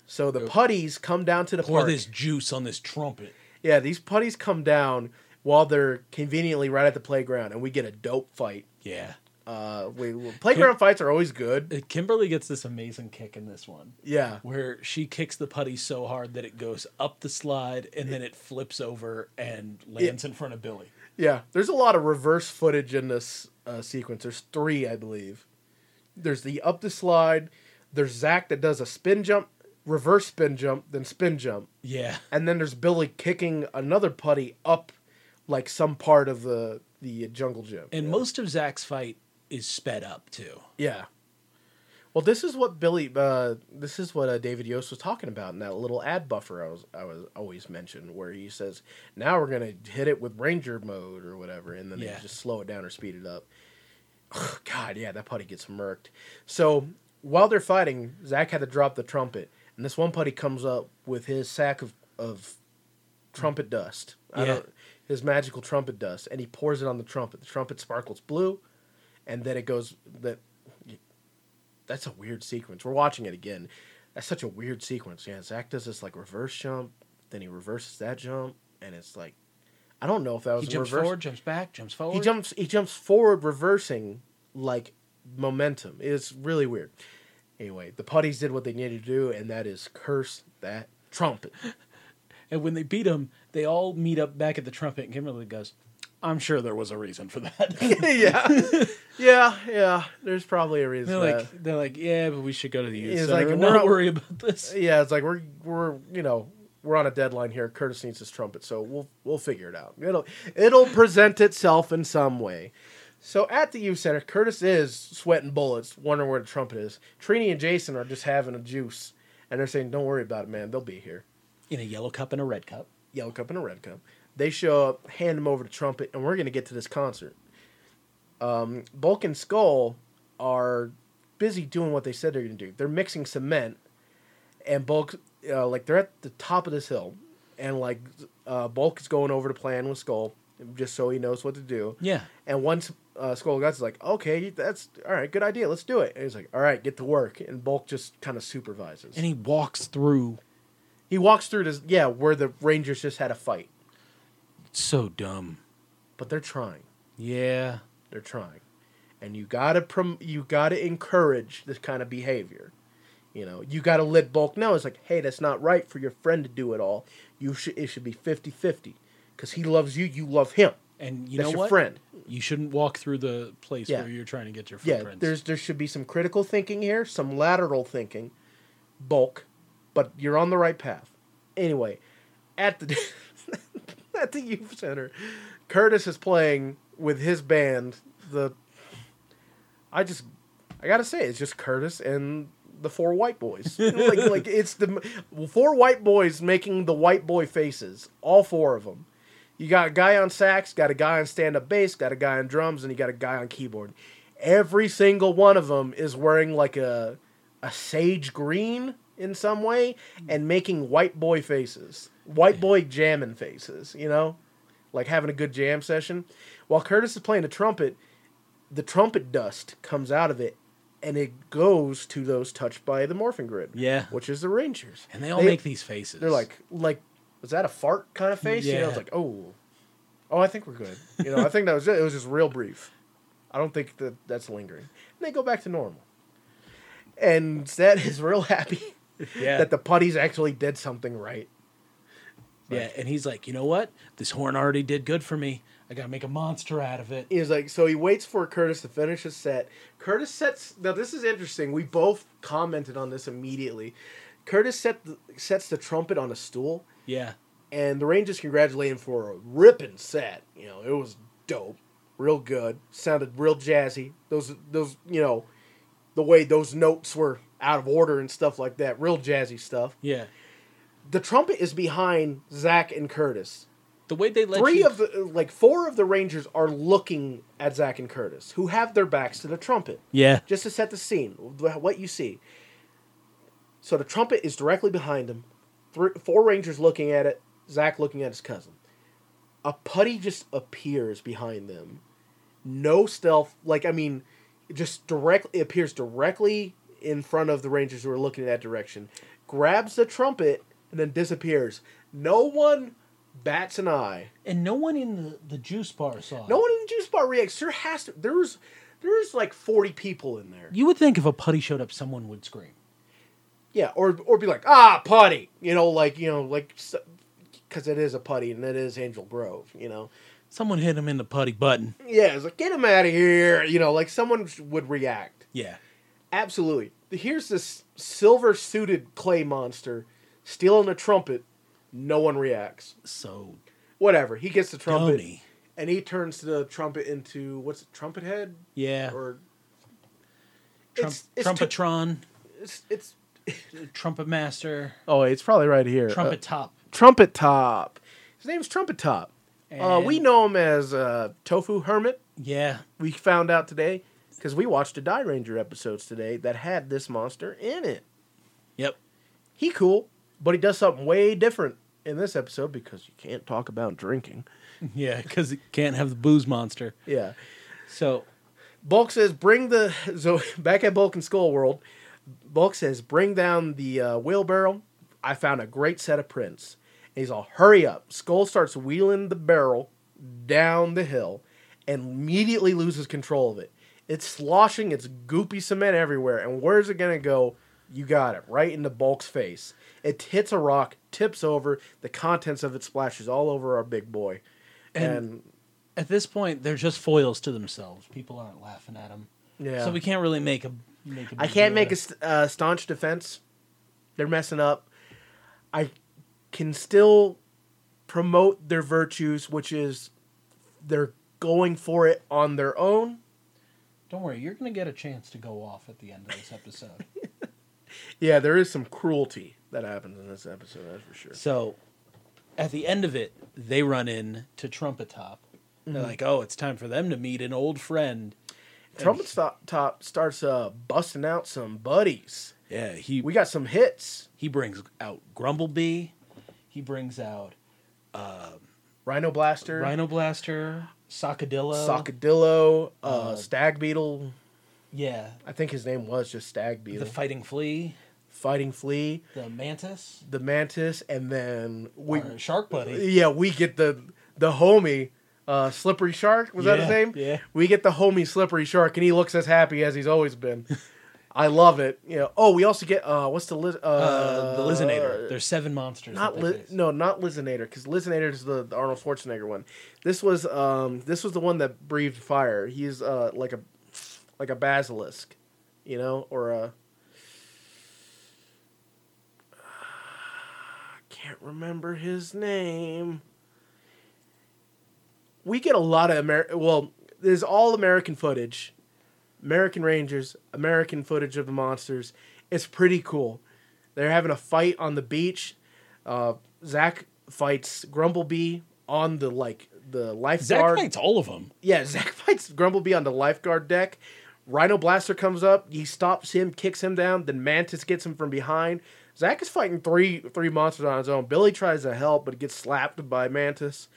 So the putties come down to the Pour park. this juice on this trumpet. Yeah, these putties come down while they're conveniently right at the playground, and we get a dope fight. Yeah. Uh, we, playground fights are always good. Uh, Kimberly gets this amazing kick in this one. Yeah, where she kicks the putty so hard that it goes up the slide and then it flips over and lands in front of Billy. Yeah, there's a lot of reverse footage in this uh, sequence. There's three, I believe. There's the up the slide, There's Zach that does a spin jump, reverse spin jump, then spin jump, Yeah. and then there's Billy kicking another putty up, like some part of the the jungle gym. And Yeah. most of Zach's fight is sped up too. Yeah. Well, this is what Billy. Uh, this is what uh, David Yost was talking about in that little ad buffer I was I was always mentioned, where he says, "Now we're gonna hit it with Ranger mode or whatever," and then Yeah. they just slow it down or speed it up. God, yeah, that putty gets murked. So while they're fighting, Zach had to drop the trumpet, and this one putty comes up with his sack of of trumpet dust. I Yeah. don't- his magical trumpet dust, and he pours it on the trumpet. The trumpet sparkles blue, and then it goes that. That's a weird sequence. We're watching it again. That's such a weird sequence. Yeah, Zach does this like reverse jump, then he reverses that jump, and it's like, I don't know if that was He jumps reverse. forward, jumps back, jumps forward. He jumps. He jumps forward, reversing like momentum. It's really weird. Anyway, the putties did what they needed to do, and that is curse that trumpet. And when they beat him, they all meet up back at the trumpet, and Kimberly goes, "I'm sure there was a reason for that." yeah, yeah, yeah. There's probably a reason. they're for like, they're like, "Yeah, but we should go to the youth It's center like, we're not worry about this." yeah, it's like we're we're you know we're on a deadline here. Curtis needs his trumpet, so we'll we'll figure it out. It'll it'll present itself in some way. So at the youth center, Curtis is sweating bullets, wondering where the trumpet is. Trini and Jason are just having a juice, and they're saying, "Don't worry about it, man. They'll be here." In a yellow cup and a red cup. yellow cup and a red cup. They show up, hand him over the trumpet, and we're going to get to this concert. Um, Bulk and Skull are busy doing what they said they're going to do. They're mixing cement, and Bulk, uh, like, they're at the top of this hill, and, like, uh, Bulk is going over the plan with Skull, just so he knows what to do. Yeah. And once uh, Skull Guts is like, okay, that's all right, good idea, let's do it. And he's like, all right, get to work. And Bulk just kind of supervises. And he walks through. he walks through this, yeah, where the Rangers just had a fight, So dumb. but they're trying. Yeah. They're trying, and you gotta prom- you gotta encourage this kind of behavior. You know, you gotta let bulk know. It's like, hey, that's not right for your friend to do it all. You should it should be 50-50. because he loves you, you love him. And you That's know your what? friend. You shouldn't walk through the place Yeah. where you're trying to get your Yeah, there's there should be some critical thinking here, some lateral thinking, bulk, but you're on the right path. Anyway, at the at the youth center, Curtis is playing with his band. The I just I gotta say it's just Curtis and the four white boys. like like it's the four white boys making the white boy faces. All four of them. You got a guy on sax, got a guy on stand up bass, got a guy on drums, and you got a guy on keyboard. Every single one of them is wearing like a a sage green in some way hmm. and making white boy faces, white boy jamming faces. You know, like having a good jam session. While Curtis is playing the trumpet, the trumpet dust comes out of it. And it goes to those touched by the morphing grid, Yeah. which is the Rangers, and they all make these faces. they're like, like, was that a fart kind of face? You know, Yeah. it's like, oh, oh, I think we're good. You know, I think that was it. It was just real brief. I don't think that that's lingering. And they go back to normal. And Zedd is real happy yeah. that the putties actually did something right. yeah. And he's like, you know what? This horn already did good for me. I gotta make a monster out of it. He's like, so he waits for Curtis to finish his set. Curtis sets. Now this is interesting. We both commented on this immediately. Curtis set the, sets the trumpet on a stool. Yeah. and the Rangers congratulate him for a ripping set. You know, it was dope, real good, sounded real jazzy. Those those you know, the way those notes were out of order and stuff like that, real jazzy stuff. Yeah. The trumpet is behind Zach and Curtis. The way they let Three you of the like four of the Rangers are looking at Zach and Curtis, who have their backs to the trumpet Yeah. just to set the scene, what you see. So the trumpet is directly behind them. Three, four Rangers looking at it. Zach looking at his cousin. A putty just appears behind them. No stealth. Like I mean, it just directly appears directly in front of the Rangers who are looking in that direction. Grabs the trumpet and then disappears. No one bats an eye. And no one in the, the juice bar saw. it. No one in the juice bar reacts. There has to. There's there's like forty people in there. You would think if a putty showed up, someone would scream. Yeah, or or be like, ah, putty, you know, like you know, like because it is a putty and it is Angel Grove, you know. Someone hit him in the putty button. Yeah, it's like get him out of here, you know, like someone would react. Yeah. Absolutely, here's this silver suited clay monster stealing a trumpet. No one reacts. So Whatever. He gets the trumpet Dummy. and he turns the trumpet into what's it, trumpet head Yeah. or Trump, it's, it's, too- Trumpetron, it's it's Trumpet Master, oh it's probably right here. Uh, Trumpet Top. Trumpet Top. His name's Trumpet Top. Uh, we know him as uh, Tofu Hermit. Yeah. We found out today because we watched the Dairanger episodes today that had this monster in it. Yep. He cool, but he does something way different in this episode because you can't talk about drinking. Yeah, because it can't have the booze monster. Yeah. So Bulk says, "Bring the so back at Bulk and Skull World." Bulk says, "Bring down the uh, wheelbarrow." I found a great set of prints. And he's all, "Hurry up!" Skull starts wheeling the barrel down the hill, and immediately loses control of it. It's sloshing. It's goopy cement everywhere. And where's it gonna go? You got it right into Bulk's face. It hits a rock, tips over. The contents of it splashes all over our big boy. And- and at this point, they're just foils to themselves. People aren't laughing at them. yeah, So we can't really make a make a. I can't make a st- uh, staunch defense. They're messing up. I can still promote their virtues, which is they're going for it on their own. Don't worry, you're gonna get a chance to go off at the end of this episode. Yeah, there is some cruelty that happens in this episode, that's for sure. so, at the end of it, they run in to Trumpet Top. They're Mm-hmm. like, "Oh, it's time for them to meet an old friend." Trumpet Stop Top starts uh, busting out some buddies. Yeah, he We got some hits. he brings out Grumblebee. He brings out Rhino Blaster, Rhino Blaster, Sockadillo. Sockadillo, uh, Uh, Stag Beetle. yeah, I think his name was just Stag Beetle. the Fighting Flea, Fighting Flea, the Mantis, the Mantis, and then we our Shark Buddy. yeah we get the the homie uh slippery shark was that his name yeah. we get the homie slippery shark and he looks as happy as he's always been i love it you know oh we also get uh what's the liz uh, Uh, the Lizinator. There's seven monsters. not li- face. no not lizinator because lizinator is the, the arnold schwarzenegger one this was um this was the one that breathed fire he's uh like a like a basilisk you know or a can't remember his name. We get a lot of Amer. Well, there's all American footage, American Rangers, American footage of the monsters. It's pretty cool. They're having a fight on the beach. Uh, Zach fights Grumblebee on the like the lifeguard. Zach fights all of them. Yeah, Zach fights Grumblebee on the lifeguard deck. Rhino Blaster comes up. He stops him, kicks him down. Then Mantis gets him from behind. Zach is fighting three three monsters on his own. Billy tries to help, but gets slapped by Mantis.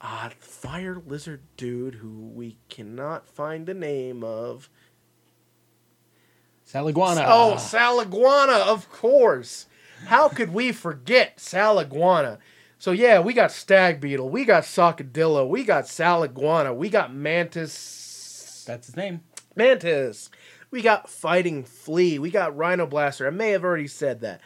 Uh, fire lizard dude who we cannot find the name of. Saliguana. Oh, Saliguana, of course. How could we forget Saliguana? So yeah, we got Stag Beetle, we got Sockadillo, we got Saliguana, we got Mantis. That's his name. Mantis. We got Fighting Flea. We got Rhino Blaster. I may have already said that.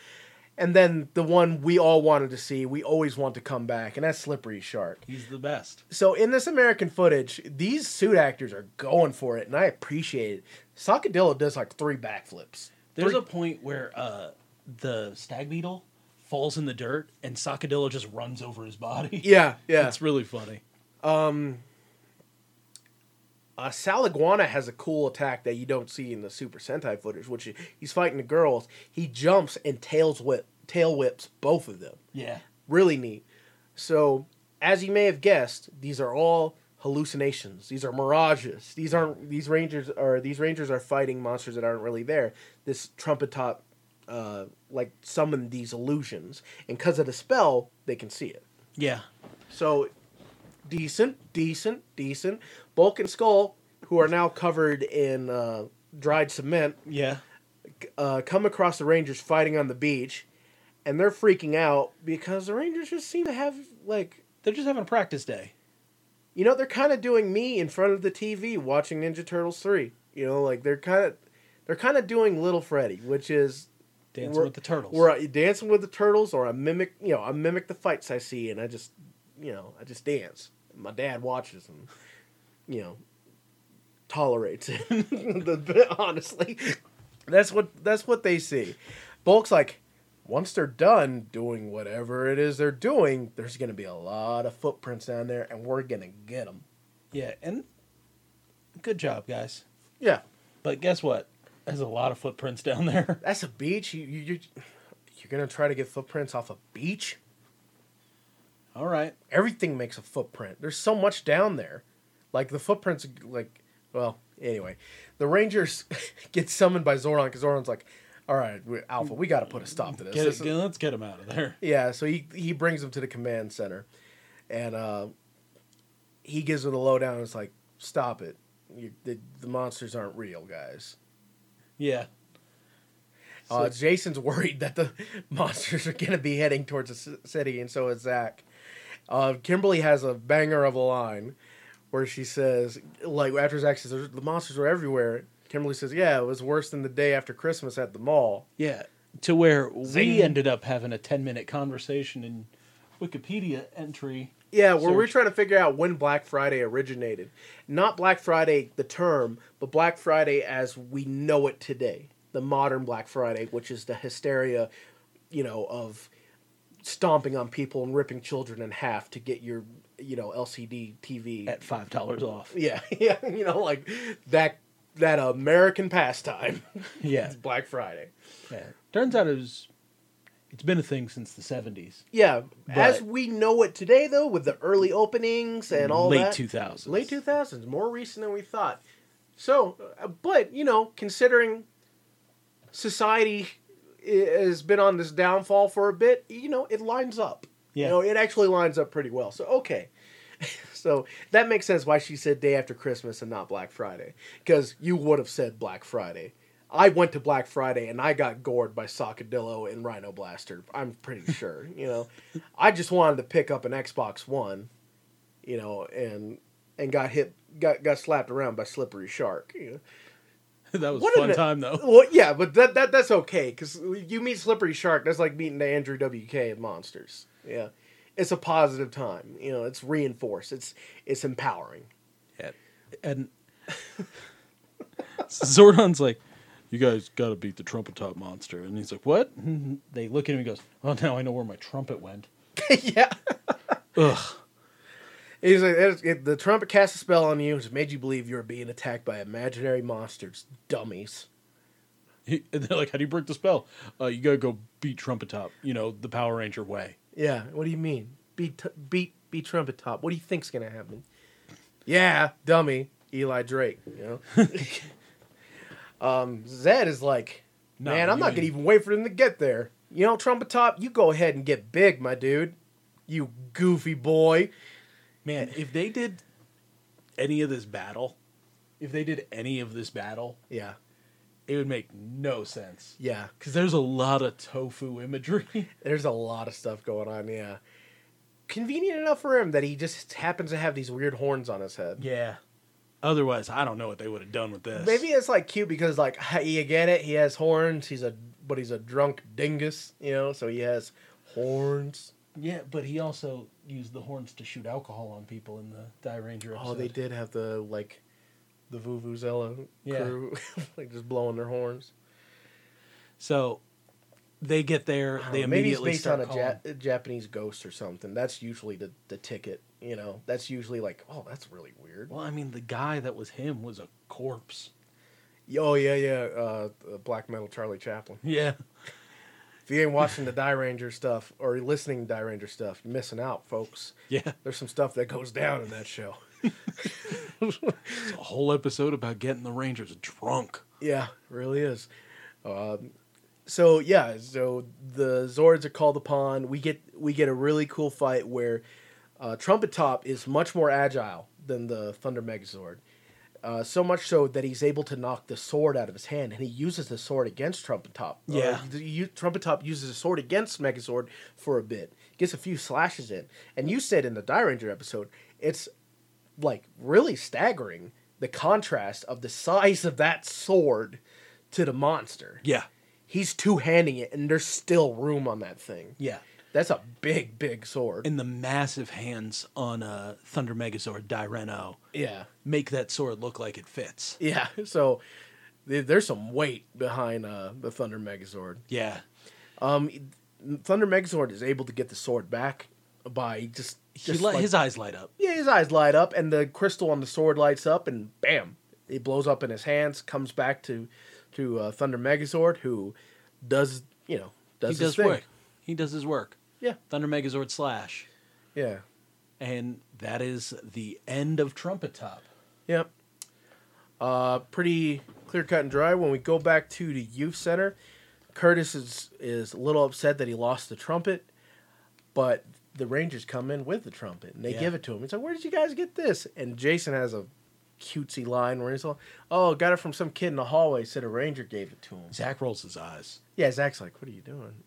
And then the one we all wanted to see, we always want to come back, and that's Slippery Shark. He's the best. So in this American footage, these suit actors are going for it, and I appreciate it. Sockadillo does like three backflips. There's Three- a point where uh, the stag beetle falls in the dirt and Sockadillo just runs over his body. yeah, yeah. It's really funny. Uh, Saliguana has a cool attack that you don't see in the Super Sentai footage, which is- he's fighting the girls. He jumps and tails whip, tail whips both of them. Yeah. really neat. So, as you may have guessed, these are all hallucinations. These are mirages. These aren't these rangers are these rangers are fighting monsters that aren't really there. This trumpet top uh, like summoned these illusions, and because of the spell, they can see it. Yeah. So, decent, decent, decent. Bulk and Skull, who are now covered in uh, dried cement, Yeah. uh, come across the Rangers fighting on the beach, and they're freaking out because the Rangers just seem to have like They're just having a practice day. you know they're kind of doing me in front of the TV watching Ninja Turtles three. You know, like they're kind of they're kind of doing Little Freddy, which is Dancing we're- with the turtles. Where I dancing with the turtles, or I mimic you know I mimic the fights I see, and I just you know I just dance. My dad watches and you know tolerates it. The- honestly, That's what that's what they see. Bulk's like, once they're done doing whatever it is they're doing, there's gonna be a lot of footprints down there, and we're gonna get them. Yeah, and good job, guys. Yeah, But guess what? There's a lot of footprints down there. that's a beach. You you you- you're gonna try to get footprints off a beach. All right. Everything makes a footprint. There's so much down there. Like the footprints, like well, anyway, the Rangers get summoned by Zordon because Zordon's like, "All right, Alpha, we got to put a stop to this." Get This let's get him out of there. Yeah, so he he brings him to the command center, and uh, he gives him the lowdown. And it's like, stop it. You, the, the monsters aren't real, guys. Yeah. Uh, Jason's worried that the monsters are going to be heading towards the city, and so is Zach. Uh, Kimberly has a banger of a line where she says, like, after Zach says, the monsters are everywhere, Kimberly says, yeah, it was worse than the day after Christmas at the mall. Yeah. To where we ended up having a 10 minute conversation in Wikipedia entry. Yeah, where we're trying to figure out when Black Friday originated. Not Black Friday, the term, but Black Friday as we know it today. The modern Black Friday, which is the hysteria, you know, of stomping on people and ripping children in half to get your, you know, LCD TV. At $5 off. yeah, yeah, you know, like that that American pastime. Yeah. It's Black Friday. yeah. Turns out it was, it's been a thing since the 70s. Yeah, as we know it today, though, with the early openings and all Late 2000s. Late 2000s, more recent than we thought. So, uh, but, you know, considering society has been on this downfall for a bit, you know, it lines up. Yeah. You know, it actually lines up pretty well. So, okay. so that makes sense why she said day after Christmas and not Black Friday. Because you would have said Black Friday. I went to Black Friday and I got gored by Sockadillo and Rhino Blaster. I'm pretty sure. You know, I just wanted to pick up an Xbox One, you know, and and got hit, got got slapped around by Slippery Shark. You know? that was What fun time, though. Well, yeah, but that, that that's okay because you meet Slippery Shark. That's like meeting the Andrew WK at Monsters. Yeah, it's a positive time. You know, it's reinforced. It's it's empowering. Yeah. And Zordon's like, you guys got to beat the trumpet top monster. And he's like, what? And they look at him and he goes, oh, now I know where my trumpet went. yeah. Ugh. He's like, "It's- it- the trumpet cast a spell on you, which made you believe you were being attacked by imaginary monsters, dummies. He, and they're like, how do you break the spell? Uh, you got to go beat trumpet top, you know, the Power Ranger way. Yeah. What do you mean? Beat t- beat beat trumpet top. What do you think's gonna happen? Yeah, dummy. Eli Drake. You know. um, Zedd is like, man, I'm not gonna even wait for them to get there. You know, trumpet top. You go ahead and get big, my dude. You goofy boy. Man, if they did any of this battle, if they did any of this battle, Yeah. it would make no sense. Yeah. Because there's a lot of tofu imagery. There's a lot of stuff going on. Yeah. Convenient enough for him that he just happens to have these weird horns on his head. yeah. Otherwise, I don't know what they would have done with this. Maybe it's like cute because like you get it. He has horns. He's a but he's a drunk dingus, you know. So he has horns. Yeah, but he also used the horns to shoot alcohol on people in the Dairanger episode. Oh, they did have the like the Vuvuzela Yeah. crew, like just blowing their horns. So they get there. They know, maybe it's immediately based on a, ja- a Japanese ghost or something. That's usually the the ticket. You know, that's usually like, oh, that's really weird. Well, I mean, the guy that was him was a corpse. Oh yeah, yeah. Uh, black metal Charlie Chaplin. Yeah. If you ain't watching the Dairanger stuff or listening to Dairanger stuff, you're missing out, folks. Yeah. There's some stuff that goes down in that show. It's a whole episode about getting the Rangers drunk. Yeah, really is. Um, so yeah, so the Zords are called upon. We get we get a really cool fight where uh, Trumpet Top is much more agile than the Thunder Megazord. Uh, so much so that he's able to knock the sword out of his hand, and he uses the sword against Trumpet Top. Or Yeah. the- you, Trumpet Top uses the sword against Megazord for a bit, gets a few slashes in, and you said in the Dairanger episode, it's like really staggering the contrast of the size of that sword to the monster. Yeah. He's two handing it, and there's still room on that thing. Yeah. That's a big, big sword. And the massive hands on a Thunder Megazord Dairenoh yeah, make that sword look like it fits. yeah. So there- there's some weight behind uh, the Thunder Megazord. Yeah. Um, Thunder Megazord is able to get the sword back by just, He let like- his eyes light up. yeah, his eyes light up, and the crystal on the sword lights up, and bam, it blows up in his hands. Comes back to to uh, Thunder Megazord, who does you know does he his does thing. work. He does his work. Yeah, Thunder Megazord slash. yeah, And that is the end of Trumpet Top. yep. Uh, pretty clear cut and dry. When we go back to the youth center, Curtis is is a little upset that he lost the trumpet, but the Rangers come in with the trumpet and they Yeah. give it to him. He's like, "Where did you guys get this?" And Jason has a cutesy line where he's like, "Oh, got it from some kid in the hallway. Said a Ranger gave it to him." Zach rolls his eyes. Yeah, Zach's like, "What are you doing?"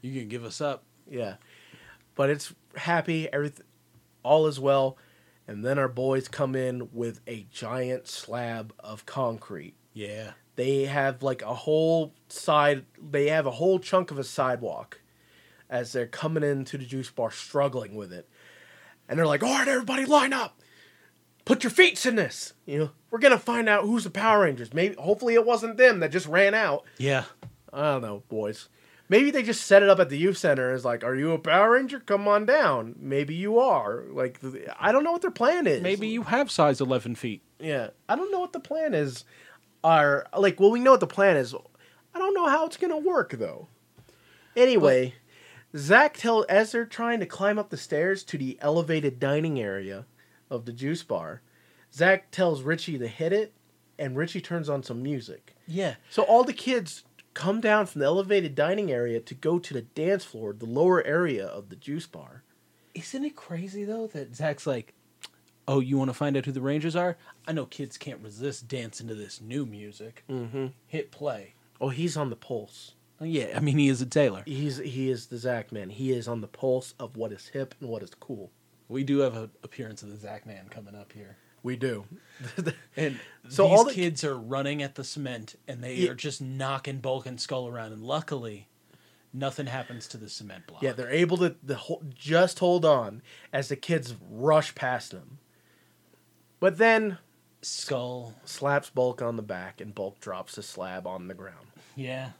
You can give us up. Yeah, but it's happy. Everything, all is well. And then our boys come in with a giant slab of concrete. Yeah. They have like a whole side. They have a whole chunk of a sidewalk as they're coming into the juice bar, struggling with it. And they're like, "All right, everybody, line up. Put your feet in this. You know, we're gonna find out who's the Power Rangers. Maybe, hopefully, it wasn't them that just ran out. Yeah. I don't know, boys. Maybe they just set it up at the youth center as like, "Are you a Power Ranger? Come on down." Maybe you are. Like, I don't know what their plan is. Maybe you have size 11 feet. Yeah, I don't know what the plan is. Are like, well, we know what the plan is. I don't know how it's gonna work though. Anyway, Zach tell as they're trying to climb up the stairs to the elevated dining area of the juice bar. Zach tells Richie to hit it, and Richie turns on some music. Yeah. So all the kids come down from the elevated dining area to go to the dance floor, the lower area of the juice bar. Isn't it crazy though that Zach's like, "Oh, you want to find out who the Rangers are? I know kids can't resist dancing to this new music. Mm-hmm. Hit play." Oh, he's on the pulse. Oh, yeah, I mean he is a tailor. He's he is the Zach man. He is on the pulse of what is hip and what is cool. We do have an appearance of the Zach Man coming up here. We do. And So these all the- kids are running at the cement and they Yeah. are just knocking Bulk and Skull around. And luckily, nothing happens to the cement block. yeah, they're able to the whole, just hold on as the kids rush past them. But then Skull. slaps Bulk on the back and Bulk drops the slab on the ground. Yeah.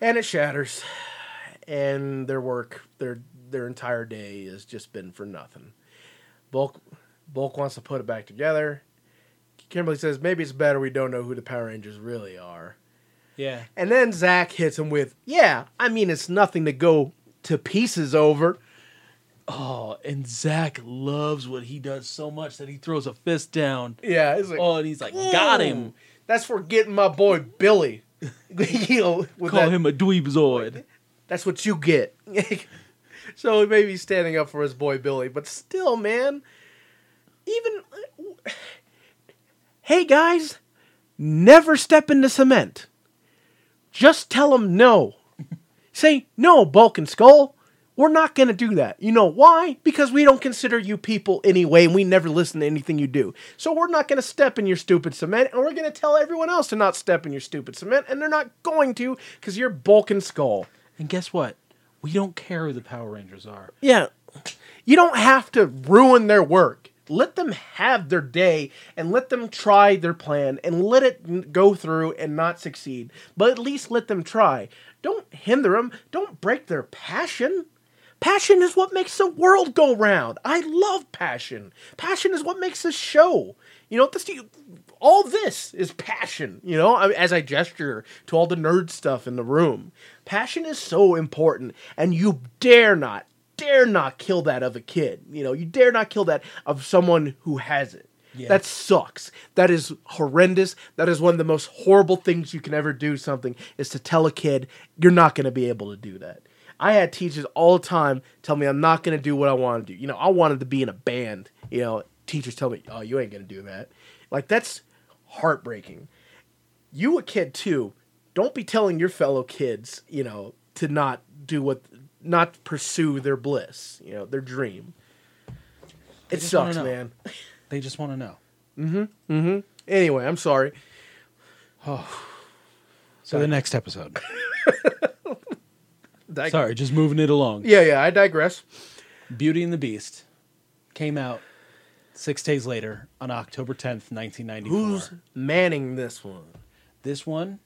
and it shatters and their work their their entire day has just been for nothing bulk bulk wants to put it back together kimberly says maybe it's better we don't know who the power rangers really are Yeah. and then zach hits him with yeah i mean it's nothing to go to pieces over Oh, and Zach loves what he does so much that he throws a fist down. yeah it's like Oh, and he's like, got him. That's for getting my boy billy you know Call that- him a dweebzoid. That's what you get. so he may be standing up for his boy Billy, but still, man. Even hey guys, never step into cement. Just tell them no. Say no, Bulk and Skull. We're not gonna do that. You know why? Because we don't consider you people anyway, and we never listen to anything you do. So we're not gonna step in your stupid cement, and we're gonna tell everyone else to not step in your stupid cement, and they're not going to because you're Bulk and Skull. And guess what? We don't care who the Power Rangers are. Yeah. You don't have to ruin their work. Let them have their day and let them try their plan and let it go through and not succeed. But at least let them try. Don't hinder them. Don't break their passion. Passion is what makes the world go round. I love passion. Passion is what makes this show. You know, this, all this is passion. You know, as I gesture to all the nerd stuff in the room, passion is so important, and you dare not, dare not kill that of a kid. You know, you dare not kill that of someone who has it. Yeah. That sucks. That is horrendous. That is one of the most horrible things you can ever do. Something is to tell a kid you're not going to be able to do that. I had teachers all the time tell me I'm not going to do what I want to do. You know, I wanted to be in a band. You know, teachers tell me, "Oh, you ain't going to do that." Like that's heartbreaking. You a kid too. Don't be telling your fellow kids, you know, to not do what not pursue their bliss, you know, their dream. It sucks, man. They just want to know. mm-hmm. Mm-hmm. Anyway, I'm sorry. Oh. So the next episode. Dig- Sorry, just moving it along. Yeah, yeah, I digress. Beauty and the Beast came out Six days later, on October 10th, 1994. Who's manning this one? This one,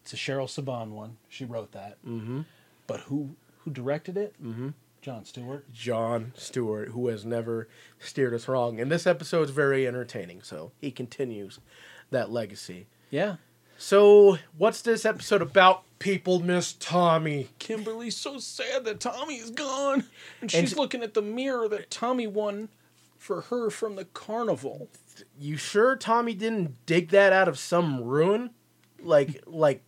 it's a Cheryl Saban one. She wrote that. Mm-hmm. But who who directed it? Mm-hmm. John Stewart. John Stewart, who has never steered us wrong. And this episode is very entertaining, so he continues that legacy. Yeah. So, what's this episode about? People miss Tommy. Kimberly's so sad that Tommy is gone. And And- she's looking at the mirror that Tommy won for her from the carnival. You sure Tommy didn't dig that out of some ruin? Like, like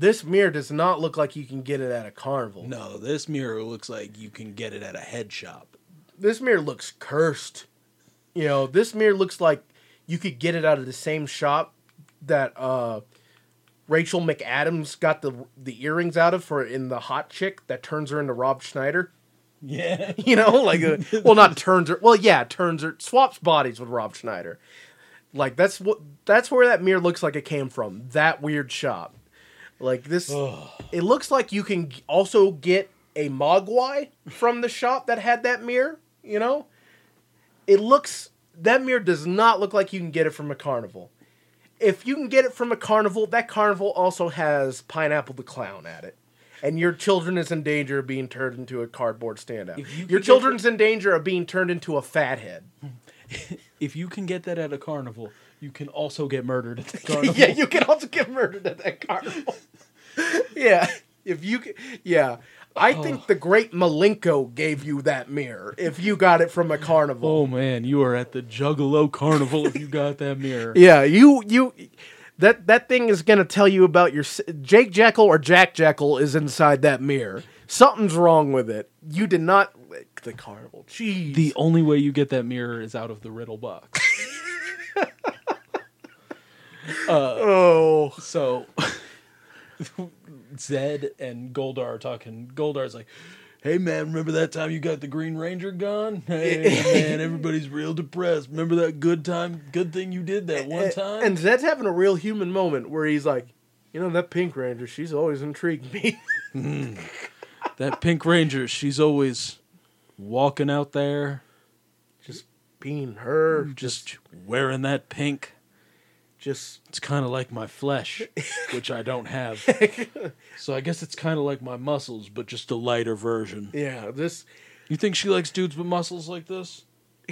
this mirror does not look like you can get it at a carnival. No, this mirror looks like you can get it at a head shop. This mirror looks cursed. You know, this mirror looks like you could get it out of the same shop that uh Rachel McAdams got the the earrings out of for in the hot chick that turns her into Rob Schneider. Yeah. You know, like a, well, not turns her. Well, yeah, turns her swaps bodies with Rob Schneider. Like that's what that's where that mirror looks like it came from. That weird shop. Like this, it looks like you can also get a Mogwai from the shop that had that mirror. You know, it looks that mirror does not look like you can get it from a carnival. If you can get it from a carnival, that carnival also has Pineapple the Clown at it. And your children is in danger of being turned into a cardboard standout. You Your children's in danger of being turned into a fathead. If you can get that at a carnival, you can also get murdered at the carnival. yeah, you can also get murdered at that carnival. yeah, if you, yeah, I think oh. the great Milenko gave you that mirror. If you got it from a carnival, Oh man, you are at the Juggalo Carnival if you got that mirror. yeah, you you. That, that thing is gonna tell you about your Jake Jekyll or Jack Jekyll is inside that mirror. Something's wrong with it. You did not the carnival. Jeez. The only way you get that mirror is out of the riddle box. Uh, oh So Zedd and Goldar are talking. Goldar's like, "Hey man, remember that time you got the Green Ranger gone? Hey man, everybody's real depressed. Remember that good time, good thing you did that one time?" And Zedd's having a real human moment where he's like, you know, that Pink Ranger, she's always intrigued me. Hmm. that Pink Ranger, she's always walking out there, just being her, just wearing that pink. Just It's kind of like my flesh, which I don't have. So I guess it's kind of like my muscles, but just a lighter version. yeah. This You think she likes dudes with muscles like this?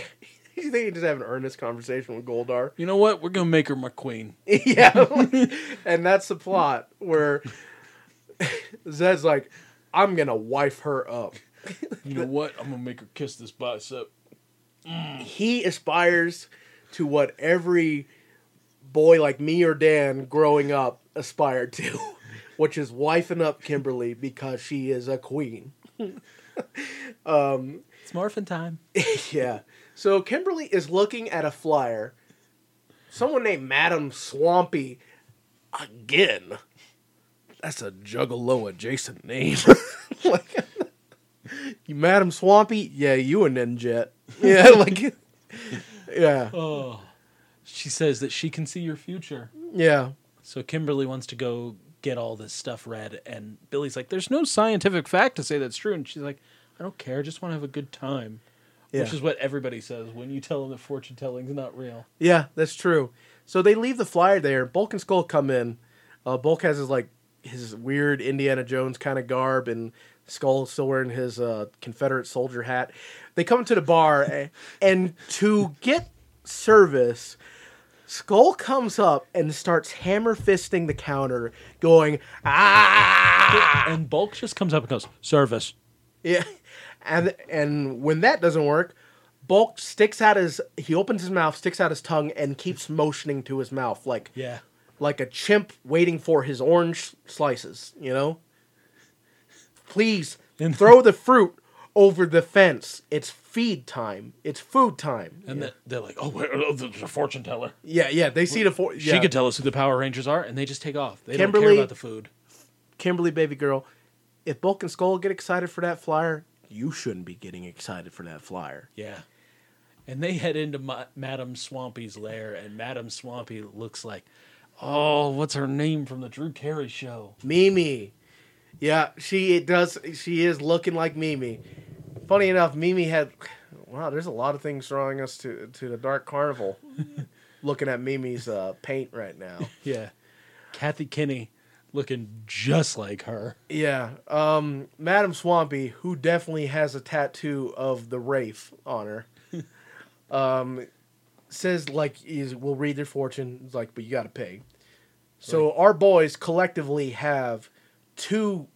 you think he just have an earnest conversation with Goldar? You know what? We're gonna make her my queen. yeah, and that's the plot where Zedd's like, I'm gonna wife her up. You know what? I'm gonna make her kiss this bicep. He aspires to what every boy like me or Dan growing up aspired to, which is wifing up Kimberly because she is a queen. um, It's morphin' time. Yeah. So Kimberly is looking at a flyer. Someone named Madam Swampy again. That's a juggalo adjacent name. like, you Madam Swampy? Yeah, you a ninjet. Yeah, like Yeah. Oh, she says that she can see your future. Yeah. So Kimberly wants to go get all this stuff read, and Billy's like, "There's no scientific fact to say that's true," and she's like, "I don't care. I just want to have a good time." Yeah. Which is what everybody says when you tell them that fortune telling's not real. Yeah, that's true. So they leave the flyer there. Bulk and Skull come in. Uh, Bulk has his like his weird Indiana Jones kind of garb, and Skull still wearing his uh, Confederate soldier hat. They come to the bar, and to get service, Skull comes up and starts hammer fisting the counter, going ah. And Bulk just comes up and goes, "Service." Yeah, and and when that doesn't work, Bulk sticks out his he opens his mouth, sticks out his tongue, and keeps motioning to his mouth like Yeah. like a chimp waiting for his orange slices. You know, please throw the fruit over the fence. It's feed time. It's food time. And yeah. they're like, "Oh, oh, there's a fortune teller." yeah, yeah, they see the for- yeah. She could tell us who the Power Rangers are, and they just take off. They don't care about the food. Kimberly, baby girl. If Bulk and Skull get excited for that flyer, you shouldn't be getting excited for that flyer. Yeah. And they head into Ma- Madame Swampy's lair, and Madame Swampy looks like, oh, what's her name from the Drew Carey show? Mimi. Yeah, she it does. She is looking like Mimi. Funny enough, Mimi had wow, there's a lot of things drawing us to to the Dark Carnival. Looking at Mimi's uh, paint right now. Yeah. Kathy Kinney looking just like her. Yeah, um, Madam Swampy, who definitely has a tattoo of the Wraith on her, um, says like is will read their fortune. It's like, but you got to pay. So our boys collectively have two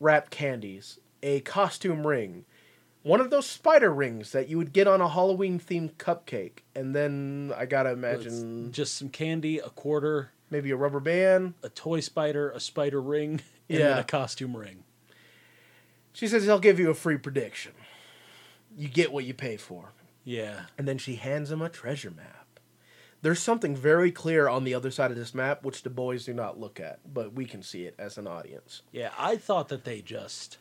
wrapped candies, a costume ring, one of those spider rings that you would get on a Halloween themed cupcake, and then I gotta imagine It's just some candy, a quarter, maybe a rubber band. a toy spider, a spider ring, and then Yeah. a costume ring. She says he'll give you a free prediction. You get what you pay for. Yeah. and then she hands him a treasure map. There's something very clear on the other side of this map which the boys do not look at, but we can see it as an audience. Yeah, I thought that they just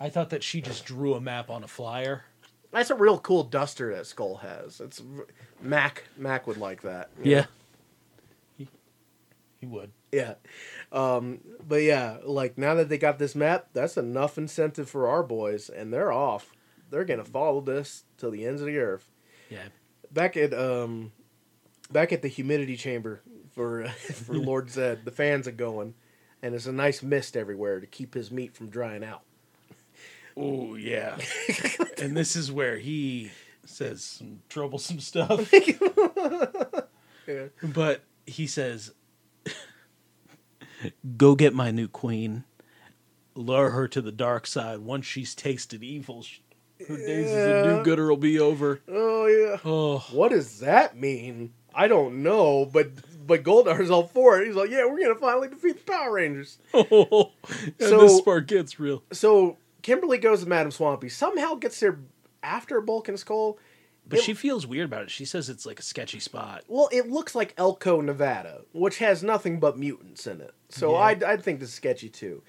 I thought that she just drew a map on a flyer. That's a real cool duster that Skull has. It's Mac. Mac would like that. you know? Yeah. He, he would. yeah. Um, but yeah, like now that they got this map, that's enough incentive for our boys, and they're off. They're gonna follow this till the ends of the earth. Yeah. Back at um, back at the humidity chamber for for Lord Zedd, the fans are going, and it's a nice mist everywhere to keep his meat from drying out. Oh yeah. and this is where he says some troublesome stuff. Yeah. But he says, "Go get my new queen, lure her to the dark side. Once she's tasted evil, her days as a do-gooder will be over." Oh yeah. Oh, What does that mean? I don't know, but but Goldar's all for it. He's like, yeah, we're gonna finally defeat the Power Rangers. and So- this part gets real. So Kimberly goes to Madam Swampy. Somehow gets there after Bulk and Skull. But It- she feels weird about it. She says it's like a sketchy spot. Well, it looks like Elko, Nevada, which has nothing but mutants in it. So Yeah. I'd, I'd think this is sketchy too.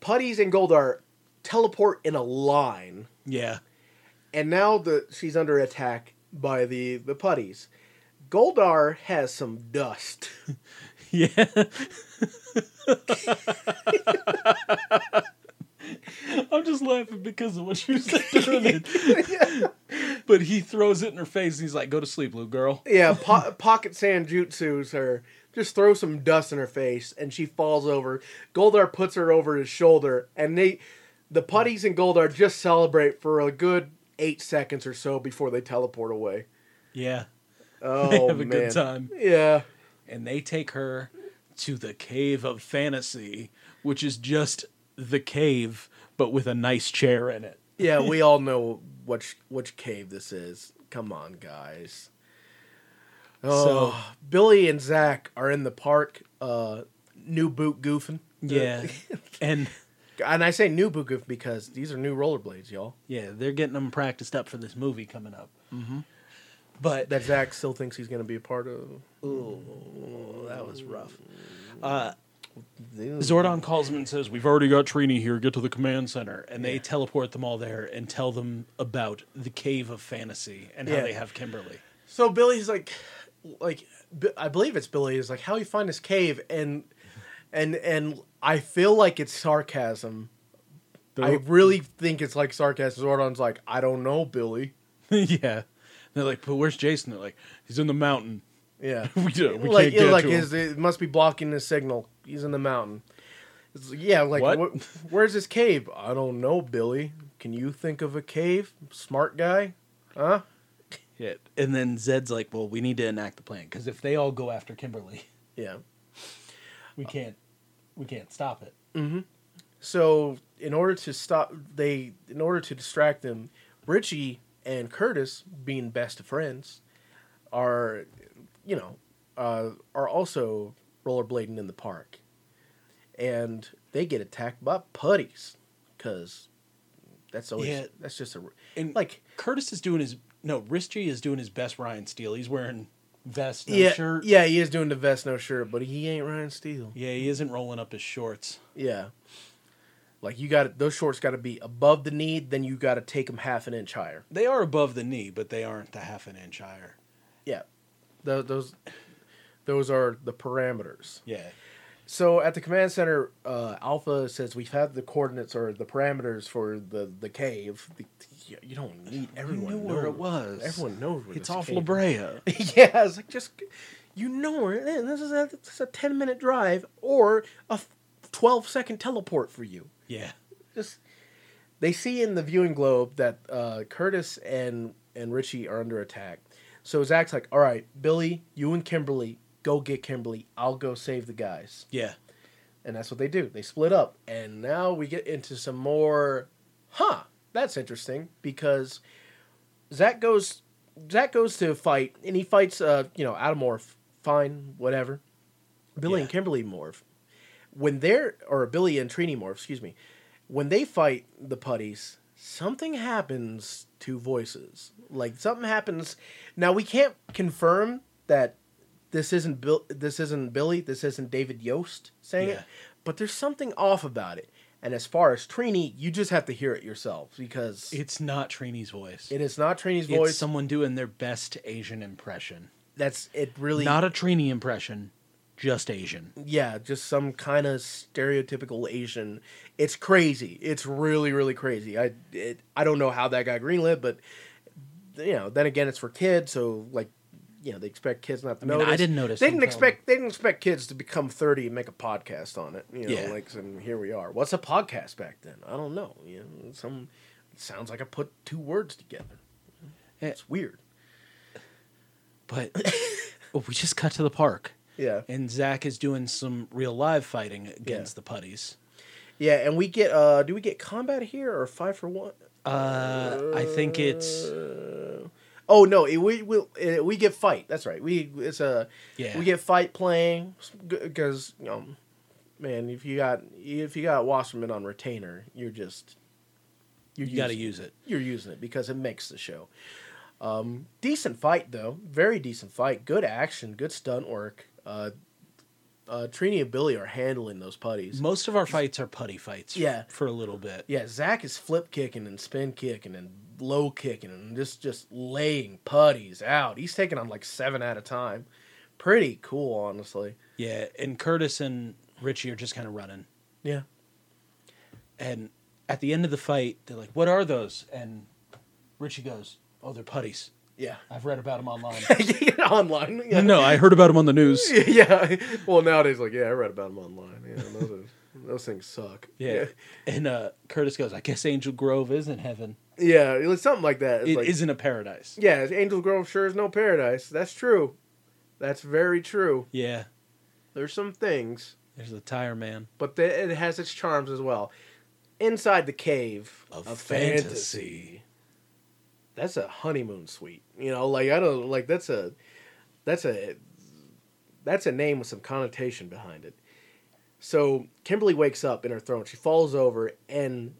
Putties and Goldar teleport in a line, Yeah. and now the she's under attack by the the Putties. Goldar has some dust. Yeah. I'm just laughing because of what you said during it. But he throws it in her face and he's like, go to sleep, little girl. Yeah, po- pocket Sanjutsu's her. Just throw some dust in her face, and she falls over. Goldar puts her over his shoulder, and they, the putties and Goldar just celebrate for a good eight seconds or so before they teleport away. Yeah. Oh They have a man. good time. Yeah, And they take her to the Cave of Fantasy, which is just the cave, but with a nice chair in it. yeah. We all know which which cave this is. Come on, guys. Oh, So- Billy and Zach are in the park. Uh, new boot goofing. Yeah. and And I say new boot goof because these are new rollerblades, y'all. yeah, they're getting them practiced up for this movie coming up. Mm-hmm. But That Zach still thinks he's going to be a part of. Ooh, that was rough. Uh, Zordon calls him and says, "We've already got Trini here. Get to the command center." And they teleport them all there and tell them about the Cave of Fantasy and how Yeah. they have Kimberly. So Billy's like, like I believe it's Billy is like, how you find this cave, and and and I feel like it's sarcasm. I really think it's like sarcasm. Zordon's like, I don't know, Billy. yeah, they're like, "But where's Jason?" They're like, "He's in the mountain. Yeah, we do, we like can't get like to his him." it must be blocking the signal. He's in the mountain. It's like, yeah, like What? wh- where's this cave? I don't know, Billy. Can you think of a cave? Smart guy, huh? Yeah. And then Zedd's like, "Well, we need to enact the plan because if they all go after Kimberly, Yeah. we can't, we can't stop it." Mm-hmm. So in order to stop they in order to distract them, Richie and Curtis, being best of friends, are you know, uh, are also rollerblading in the park. And they get attacked by putties. Cause that's always Yeah. that's just a And like Curtis is doing his no, Richie is doing his best Ryan Steele. He's wearing vest, no yeah, shirt. yeah, he is doing the vest no shirt, but he ain't Ryan Steele. Yeah, he isn't rolling up his shorts. Yeah. Like you got those shorts got to be above the knee, then you got to take them half an inch higher. They are above the knee, but they aren't the half an inch higher. Yeah, Tho- those those are the parameters. Yeah. So at the command center, uh, Alpha says we've had the coordinates or the parameters for the the cave. The, you- you don't need everyone you knew knows where it was. Everyone knows where It's off cave La Brea. yeah, it's like just you know where it is. This is a, this is a ten minute drive or a twelve second teleport for you. Yeah. Just they see in the viewing globe that uh, Curtis and and Richie are under attack. So Zach's like, "All right, Billy, you and Kimberly go get Kimberly. I'll go save the guys." Yeah. And that's what they do. They split up, and now we get into some more. Huh, that's interesting because Zach goes. Zach goes to fight, and he fights. Uh, you know, Atomorph. Fine, whatever. Billy and Kimberly morph. When they're or Billy and Trini morph, excuse me. When they fight the putties, something happens to voices. Like something happens. Now we can't confirm that this isn't Bill. This isn't Billy. This isn't David Yost saying Yeah. it. But there's something off about it. And as far as Trini, you just have to hear it yourself because It's not Trini's voice. it is not Trini's it's voice. someone doing their best Asian impression. That's it. Really, Not a Trini impression, just Asian. yeah, just some kind of stereotypical Asian. It's crazy. It's really, really crazy. I it, I don't know how that got greenlit, but you know, then again, it's for kids, so like, you know, they expect kids not to I mean, notice. I didn't notice They didn't expect. They didn't expect kids to become thirty and make a podcast on it. You know, Yeah. like, and here we are. What's a podcast back then? I don't know. You know, some it sounds like I put two words together. Eh. It's weird. But we just cut to the park, Yeah. and Zach is doing some real live fighting against Yeah. the putties. Yeah, and we get uh do we get combat here or five for one? Uh, I think it's Uh, oh no, it, we we uh, we get fight. That's right. We it's a Yeah. we get fight playing because you know, man, if you got if you got Wasserman on retainer, you're just you're you got to use it. You're using it because it makes the show. Um, decent fight though, very decent fight. Good action, good stunt work. Uh, uh, Trini and Billy are handling those putties. Most of our fights are putty fights. Yeah. for a little bit. Yeah, Zach is flip kicking and spin kicking and low kicking and just just laying putties out. He's taking on like seven at a time. Pretty cool, honestly. Yeah, and Curtis and Richie are just kind of running. Yeah. And at the end of the fight, they're like, "What are those?" And Richie goes, "Oh, they're putties. Yeah. I've read about them online." online. Yeah. no, I heard about them on the news. yeah. Well, nowadays, like, yeah, I read about them online. Yeah, those, are, those things suck. Yeah. And uh, Curtis goes, "I guess Angel Grove is in heaven. Yeah, it's something like that. It's It like, not a paradise." Yeah, Angel Grove sure is no paradise. That's true. That's very true. Yeah. There's some things, There's the tire man. but the, it has its charms as well. Inside the cave Of of, fantasy. fantasy. That's a honeymoon suite. You know, like I don't like that's a that's a that's a name with some connotation behind it. So Kimberly wakes up in her throne. She falls over, and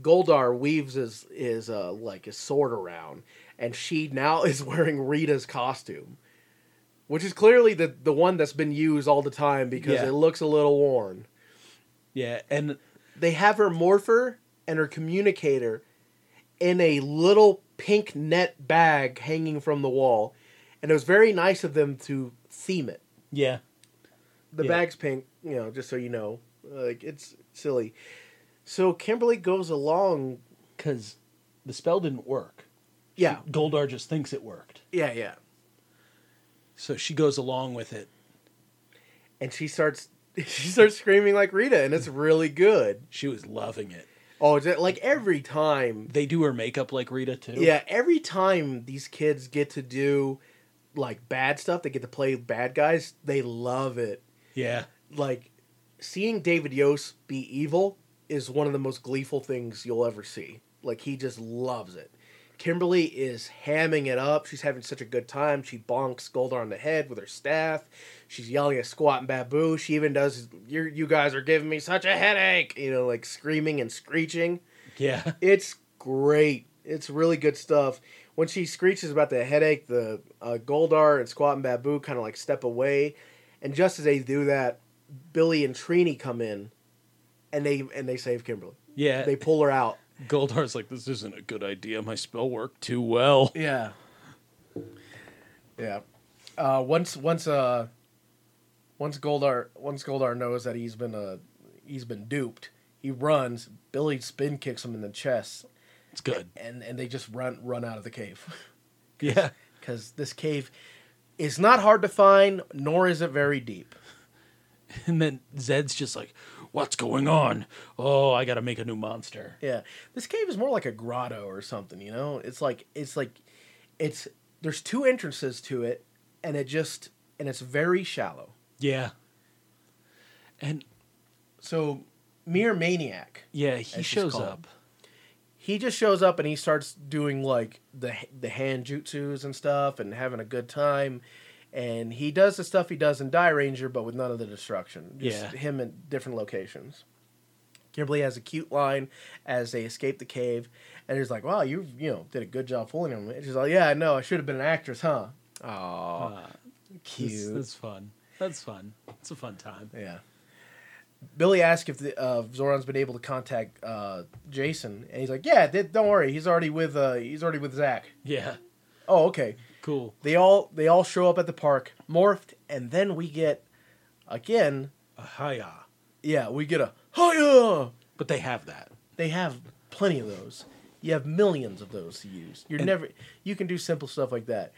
Goldar weaves his his uh, like his sword around, and she now is wearing Rita's costume, which is clearly the the one that's been used all the time because Yeah. it looks a little worn. Yeah, and They have her morpher and her communicator in a little pink net bag hanging from the wall, and it was very nice of them to theme it. yeah, The Yeah. bag's pink, you know, just so you know. Like it's silly. So Kimberly goes along. because the spell didn't work. Yeah, Goldar just thinks it worked, yeah, yeah. so she goes along with it. And she starts she starts screaming like Rita, and it's really good. She was loving it. Oh, is it like every time? They do her makeup like Rita too. Yeah, every time these kids get to do like bad stuff, they get to play bad guys. They love it. yeah, Like seeing David Yost be evil is one of the most gleeful things you'll ever see. Like he just loves it. Kimberly is hamming it up. She's having such a good time. She bonks Goldar on the head with her staff. She's yelling at Squat and Babu. She even does, you you guys are giving me such a headache. You know, like screaming and screeching. yeah, It's great. It's really good stuff. When she screeches about the headache, the uh, Goldar and Squat and Babu kind of like step away, and just as they do that, Billy and Trini come in, and they and they save Kimberly. yeah. They pull her out. Goldar's like, this isn't a good idea. My spell worked too well. Yeah. Yeah. Uh, once once uh once Goldar once Goldar knows that he's been uh he's been duped, he runs. Billy spin kicks him in the chest, It's good. and and they just run run out of the cave Yeah. because this cave is not hard to find, nor is it very deep. And then Zedd's just like, "What's going on? Oh, I got to make a new monster." Yeah, this cave is more like a grotto or something. You know, it's like it's like it's there's two entrances to it, and it just and it's very shallow. Yeah. And So Mirror Maniac. yeah, he shows up. he just shows up and he starts doing like the the hand jutsus and stuff and having a good time and he does the stuff he does in Dairanger but with none of the destruction just Yeah. him in different locations Kimberly has a cute line as they escape the cave and he's like wow you you know did a good job fooling him and she's like yeah I know I should have been an actress huh oh Uh, cute That's, that's fun. That's fun. It's a fun time. yeah. Billy asks if the, uh, Zordon's been able to contact uh, Jason, and he's like, "Yeah, th- don't worry. He's already with uh, he's already with Zach." Yeah. Oh, okay. Cool. They all they all show up at the park, morphed, and then we get again. A hiya. Yeah, we get a hiya. But they have that. They have plenty of those. You have millions of those to use. You're And- never you can do simple stuff like that,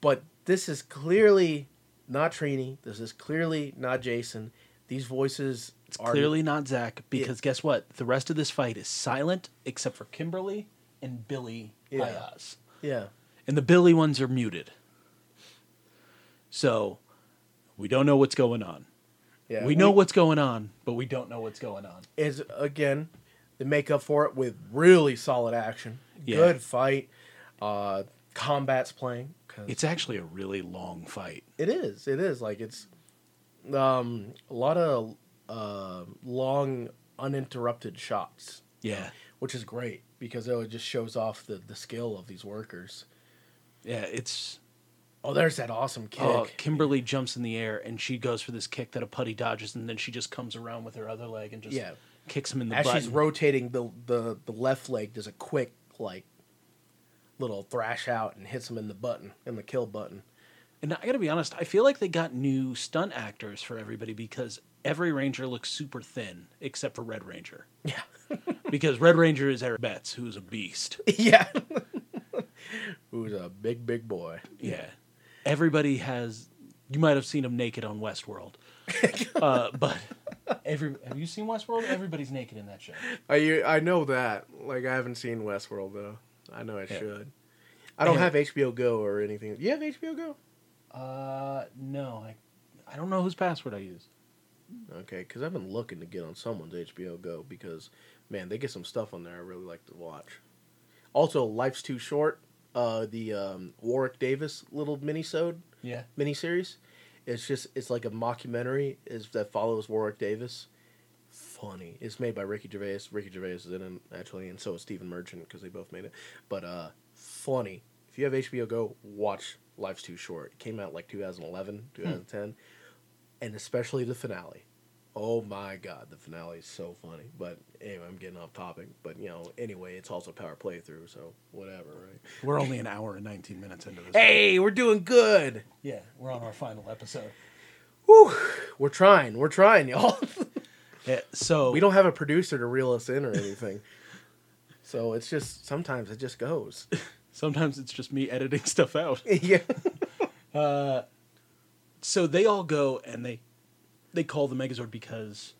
but this is clearly not Trini. This is clearly not Jason. These voices It's are clearly not Zach because guess what? The rest of this fight is silent except for Kimberly and Billy Yeah. Yeah. And the Billy ones are muted. So we don't know what's going on. Yeah, we know what's going on, but we don't know what's going on. is again they make up for it with really solid action, Yeah. good fight, uh, combat's playing. It's actually a really long fight. it is, it is like it's um, a lot of uh, long uninterrupted shots, Yeah. which is great because it just shows off the the skill of these workers. Yeah, it's Oh, there's that awesome oh, kick. oh, Kimberly jumps in the air and she goes for this kick that a putty dodges and then she just comes around with her other leg and just Yeah. kicks him in the As butt. she's rotating the, the the left leg, does a quick like little thrash out and hits him in the button in the kill button. And I got to be honest, I feel like they got new stunt actors for everybody because every ranger looks super thin except for Red Ranger. Yeah. because Red Ranger is Eric Betts, who's a beast. yeah. Who's a big, big boy. Yeah. Everybody has. You might have seen him naked on Westworld. uh, but every have you seen Westworld? Everybody's naked in that show. I I know that. Like I haven't seen Westworld though. I know I Yeah. should. I don't have HBO Go or anything. Do you have HBO Go? Uh, no, I, I don't know whose password I use. Okay, because I've been looking to get on someone's HBO Go because man, they get some stuff on there I really like to watch. Also, Life's Too Short, uh, the um, Warwick Davis little minisode Yeah. miniseries. It's just it's like a mockumentary is that follows Warwick Davis. Funny. It's made by Ricky Gervais. Ricky Gervais is in it actually, and so is Stephen Merchant because they both made it. But uh, funny. If you have HBO Go, watch Life's Too Short. It came out like 2011, 2010, and especially the finale. Oh my god, the finale is so funny. But anyway, I'm getting off topic. But you know, anyway, it's also power playthrough, so whatever, right? We're only an hour and 19 minutes into this. Hey, we're doing good. Yeah, we're on our final episode. Whew, we're trying. We're trying, y'all. Yeah, so we don't have a producer to reel us in or anything. so it's just sometimes it just goes. Sometimes it's just me editing stuff out. yeah. Uh, so they all go and they they call the Megazord because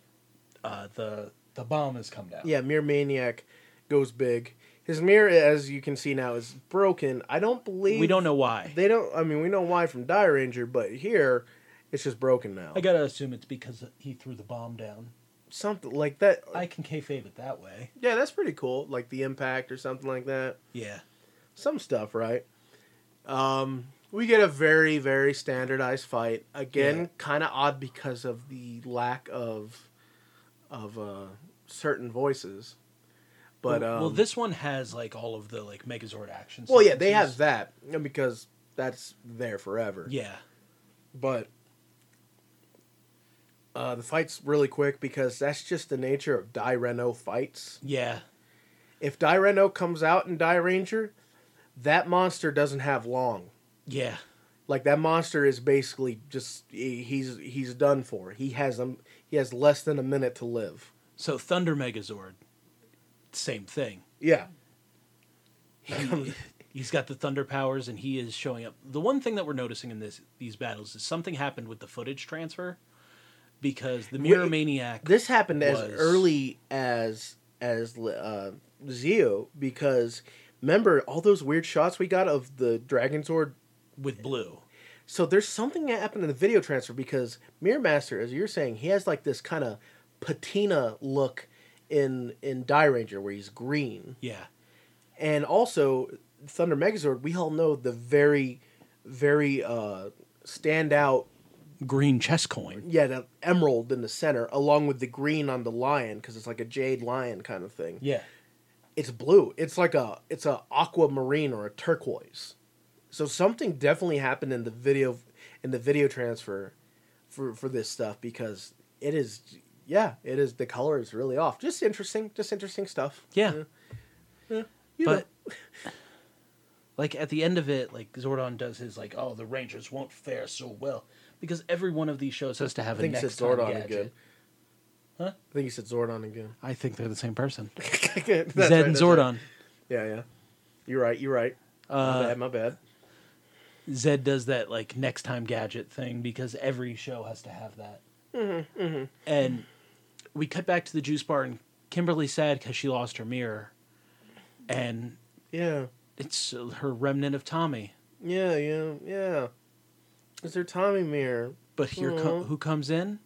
uh, the the bomb has come down. Yeah, Mirror Maniac goes big. His mirror, as you can see now, is broken. I don't believe we don't know why. They don't. I mean, we know why from Dairanger, but here it's just broken now. I gotta assume it's because he threw the bomb down. Something like that. I can kayfabe it that way. yeah, that's pretty cool. Like the impact or something like that. Yeah, some stuff, right? Um, we get a very, very standardized fight. Again, Yeah. kind of odd because of the lack of of uh, certain voices. But well, um, well, this one has like all of the like Megazord action. well, yeah, they have that because that's there forever. Yeah, But uh, the fight's really quick because that's just the nature of Dairenoh fights. yeah, If Dairenoh comes out in Dairanger, that monster doesn't have long. Yeah. Like that monster is basically just he- he's he's done for. He has um he has less than a minute to live. So Thunder Megazord, same thing. Yeah. He, he's got the thunder powers and he is showing up. The one thing that we're noticing in this these battles is something happened with the footage transfer because the Mirror Wait, Maniac This happened as early as as uh, Zeo because remember all those weird shots we got of the Dragon Zord. With Blue. So there's something that happened in the video transfer because Mirror Master, as you're saying, he has like this kind of patina look in in Dairanger where he's green, Yeah. and also Thunder Megazord. We all know the very very uh, standout Green chess coin. yeah, the emerald in the center, along with the green on the lion, because it's like a jade lion kind of thing. Yeah. It's blue. It's like a it's a aquamarine or a turquoise. So something definitely happened in the video in the video transfer for for this stuff because it is yeah it is the color is really off. Just interesting, just interesting stuff. Yeah. yeah. You But know. like at the end of it, like Zordon does his like, oh, the Rangers won't fare so well because every one of these shows has to have I a next said Zordon gadget. again. Huh? I think you said Zordon again. I think they're the same person. Zedd right, and that's right. Zordon. Yeah, yeah. You're right. You're right. my Uh, bad. My bad. Zedd does that like next time gadget thing because every show has to have that. Mm-hmm, And we cut back to the juice bar, and Kimberly's sad because she lost her mirror, and Yeah. it's uh, her remnant of Tommy. Yeah, yeah, yeah. Is there Tommy Mirror? But here, who comes in?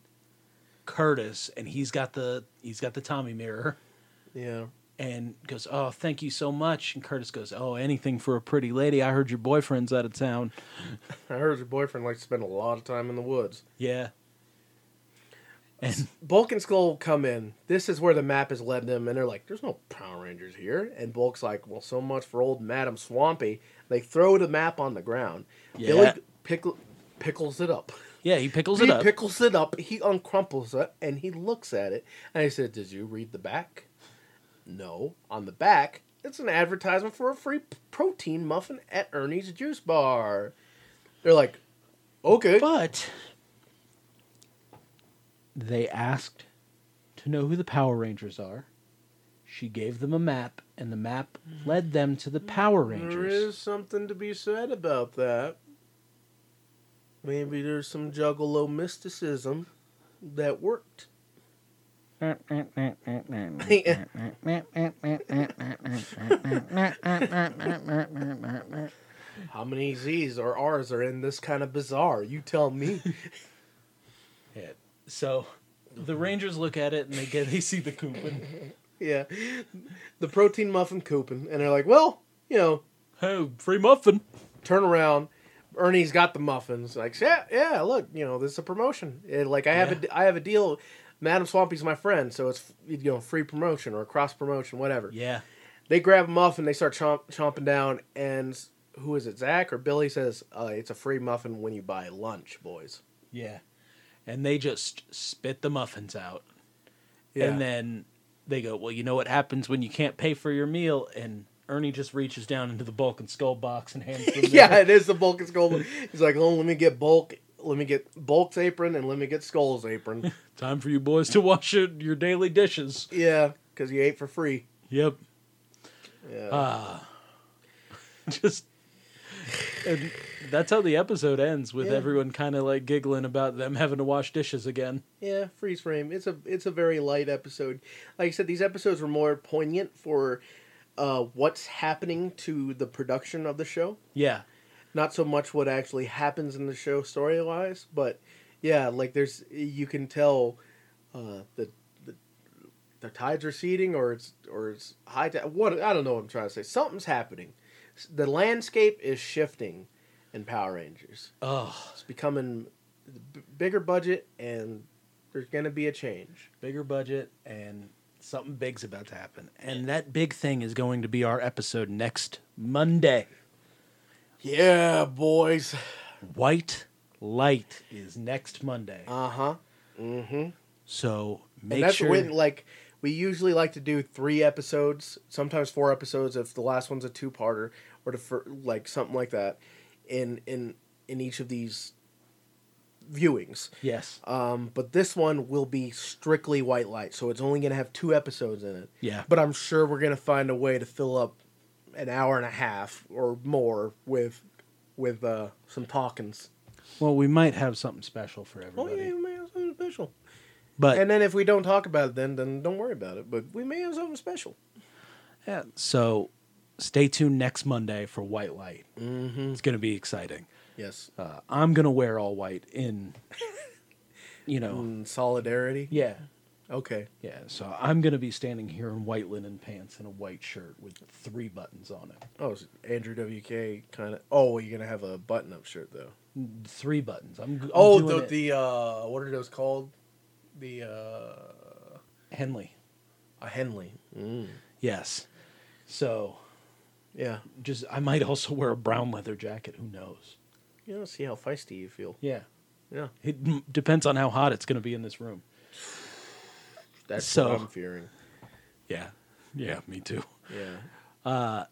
Curtis, and he's got the he's got the Tommy mirror, Yeah. And goes, "Oh, thank you so much." And Curtis goes, "Oh, anything for a pretty lady. I heard your boyfriend's out of town." I heard your boyfriend likes to spend a lot of time in the woods. Yeah. And Bulk and Skull come in. This is where the map has led them, and they're like, "There's no Power Rangers here." And Bulk's like, "Well, so much for old Madam Swampy." They throw the map on the ground. Yeah. Billy pickle, pickles it up. yeah, he pickles he it up. pickles it up. He uncrumples it, and he looks at it. And he said, "Did you read the back?" No. On the back, it's an advertisement for a free protein muffin at Ernie's Juice Bar. They're like, "Okay." But they asked to know who the Power Rangers are. She gave them a map, and the map led them to the Power Rangers. There is something to be said about that. Maybe there's some juggalo mysticism that worked. How many Z's or R's are in this kind of bizarre? You tell me. Yeah. So the Rangers look at it and they get they see the Coopin. yeah. The protein muffin coupon. And they're like, well, you know, Oh, free muffin. turn around. Ernie's got the muffins. Like, yeah, yeah. Look, you know, this is a promotion. It, like, I have a, I have a deal. Madam Swampy's my friend, so it's you know free promotion or cross promotion, whatever. Yeah. They grab a muffin, they start chomp, chomping down, and who is it? Zach or Billy says, uh, "It's a free muffin when you buy lunch, boys." Yeah. And they just spit the muffins out. Yeah. And then they go, Well, you know what happens when you can't pay for your meal? And Ernie just reaches down into the bulk and skull box and hands them yeah, it is the bulk and skull. He's like, "Oh, let me get bulk, let me get bulk's apron, and let me get skull's apron." Time for you boys to wash your, your daily dishes. yeah, because you ate for free. Yep. Yeah. Ah. just and that's how the episode ends with Yeah. everyone kind of like giggling about them having to wash dishes again. Yeah, freeze frame. It's a it's a very light episode. Like I said, these episodes were more poignant for uh, what's happening to the production of the show, Yeah. Not so much what actually happens in the show story wise. But yeah, like there's you can tell uh, the, the the tides are receding, or it's or it's high. Tide. What I don't know. what I'm trying to say something's happening. The landscape is shifting in Power Rangers. Oh, It's becoming b- bigger budget, and there's going to be a change. bigger budget and something big's about to happen. And that big thing is going to be our episode next Monday. Yeah, boys. White Light is next Monday. Uh huh. Mm-hmm. So make And that's sure when, like, we usually like to do three episodes, sometimes four episodes if the last one's a two-parter, or to fir- like something like that. In in in each of these viewings. Yes. Um, but this one will be strictly white light, so it's only going to have two episodes in it. Yeah. But I'm sure we're going to find a way to fill up an hour and a half or more with with uh, some talkings. Well, we might have something special for everybody. Oh yeah, we may have something special. But and then if we don't talk about it, then then don't worry about it. But we may have something special. yeah, so stay tuned next Monday for White Light. Mm-hmm. It's going to be exciting. Yes. Uh, I'm going to wear all white in, you know, Mm, solidarity. yeah, Okay. yeah. So I'm going to be standing here in white linen pants and a white shirt with three buttons on it. Oh, is Andrew WK kind of. Oh, you're gonna have a button-up shirt though. Three buttons. I'm, I'm Oh, the it- the uh, what are those called? The uh, Henley. a Henley. Mm. Yes. So Yeah. just I might also wear a brown leather jacket. Who knows? You know, see how feisty you feel. Yeah. Yeah. It m- depends on how hot it's going to be in this room. That's So- what I'm fearing. Yeah. Yeah, me too. Yeah.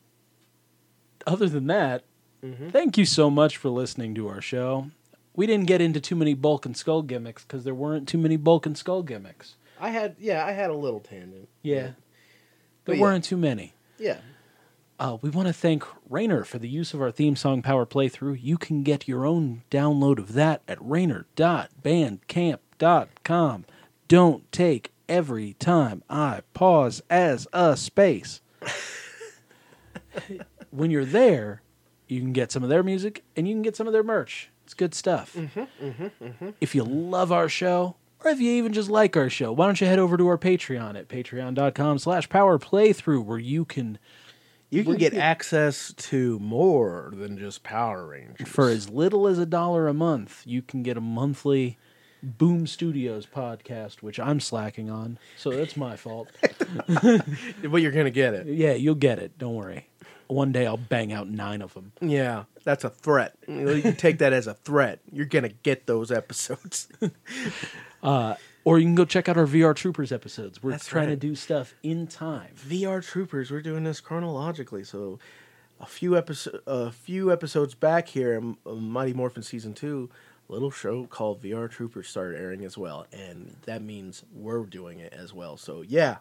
Other than that, Mhm. thank you so much for listening to our show. We didn't get into too many bulk and skull gimmicks because there weren't too many bulk and skull gimmicks. I had yeah, I had a little tangent. Yeah. But There yeah. weren't too many. Yeah. Uh, we want to thank Rainer for the use of our theme song Power Playthrough. You can get your own download of that at rainer.bandcamp.com. Don't take every time I pause as a space. when you're there, you can get some of their music and you can get some of their merch. It's good stuff. Mm-hmm, mm-hmm, mm-hmm. If you love our show, or if you even just like our show, why don't you head over to our Patreon at patreon.com slash power playthrough where you can You can get you- access to more than just Power Rangers. for as little as a dollar a month, you can get a monthly Boom Studios podcast, which I'm slacking on. So that's my fault. but you're gonna get it. yeah, you'll get it. Don't worry. One day I'll bang out nine of them. Yeah, that's a threat. You can take that as a threat. You're gonna get those episodes. Or you can go check out our VR Troopers episodes. We're That's trying to do stuff in time. VR Troopers. We're doing this chronologically, so a few episodes, a few episodes back here, uh, Mighty Morphin season two, little show called VR Troopers started airing as well, and that means we're doing it as well. So yeah,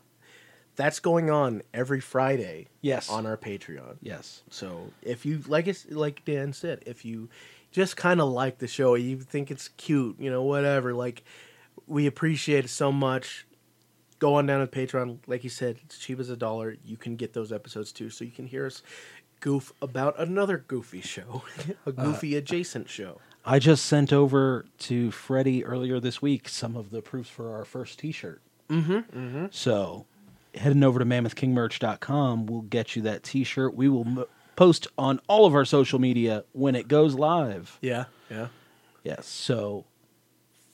that's going on every Friday. Yes. on our Patreon. Yes. So if you like it, like Dan said, if you just kind of like the show, you think it's cute, you know, whatever, like we appreciate it so much. Go on down to Patreon, like you said, it's cheap as a dollar. You can get those episodes too, so you can hear us goof about another goofy show, a uh, goofy adjacent show. I just sent over to Freddie earlier this week some of the proofs for our first T-shirt. Mm-hmm. So, heading over to mammothkingmerch.com will get you that T-shirt. We will m- post on all of our social media when it goes live. Yeah, yeah. Yes. So,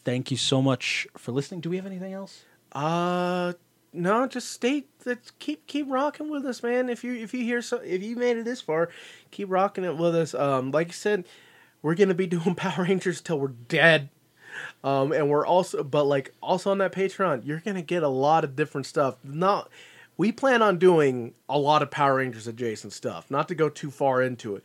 thank you so much for listening. Do we have anything else? Uh no, just stay let's keep keep rocking with us, man. If you if you hear so if you made it this far, keep rocking it with us. Um like I said, we're gonna be doing Power Rangers till we're dead. Um and we're also but like also on that Patreon, you're gonna get a lot of different stuff. Not we plan on doing a lot of Power Rangers adjacent stuff, not to go too far into it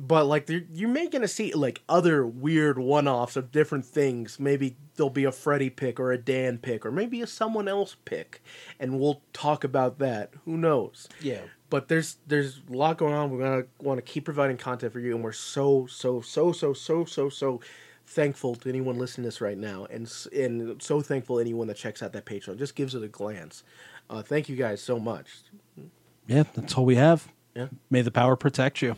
but like you're may gonna see like other weird one-offs of different things. Maybe there'll be a Freddy pick or a Dan pick or maybe a someone else pick, and we'll talk about that. Who knows? Yeah. But there's there's a lot going on. We're gonna want to keep providing content for you, and we're so so so so so so so thankful to anyone listening to this right now, and and so thankful to anyone that checks out that Patreon. Just gives it a glance. Uh, thank you guys so much. Yeah, that's all we have. Yeah. May the power protect you.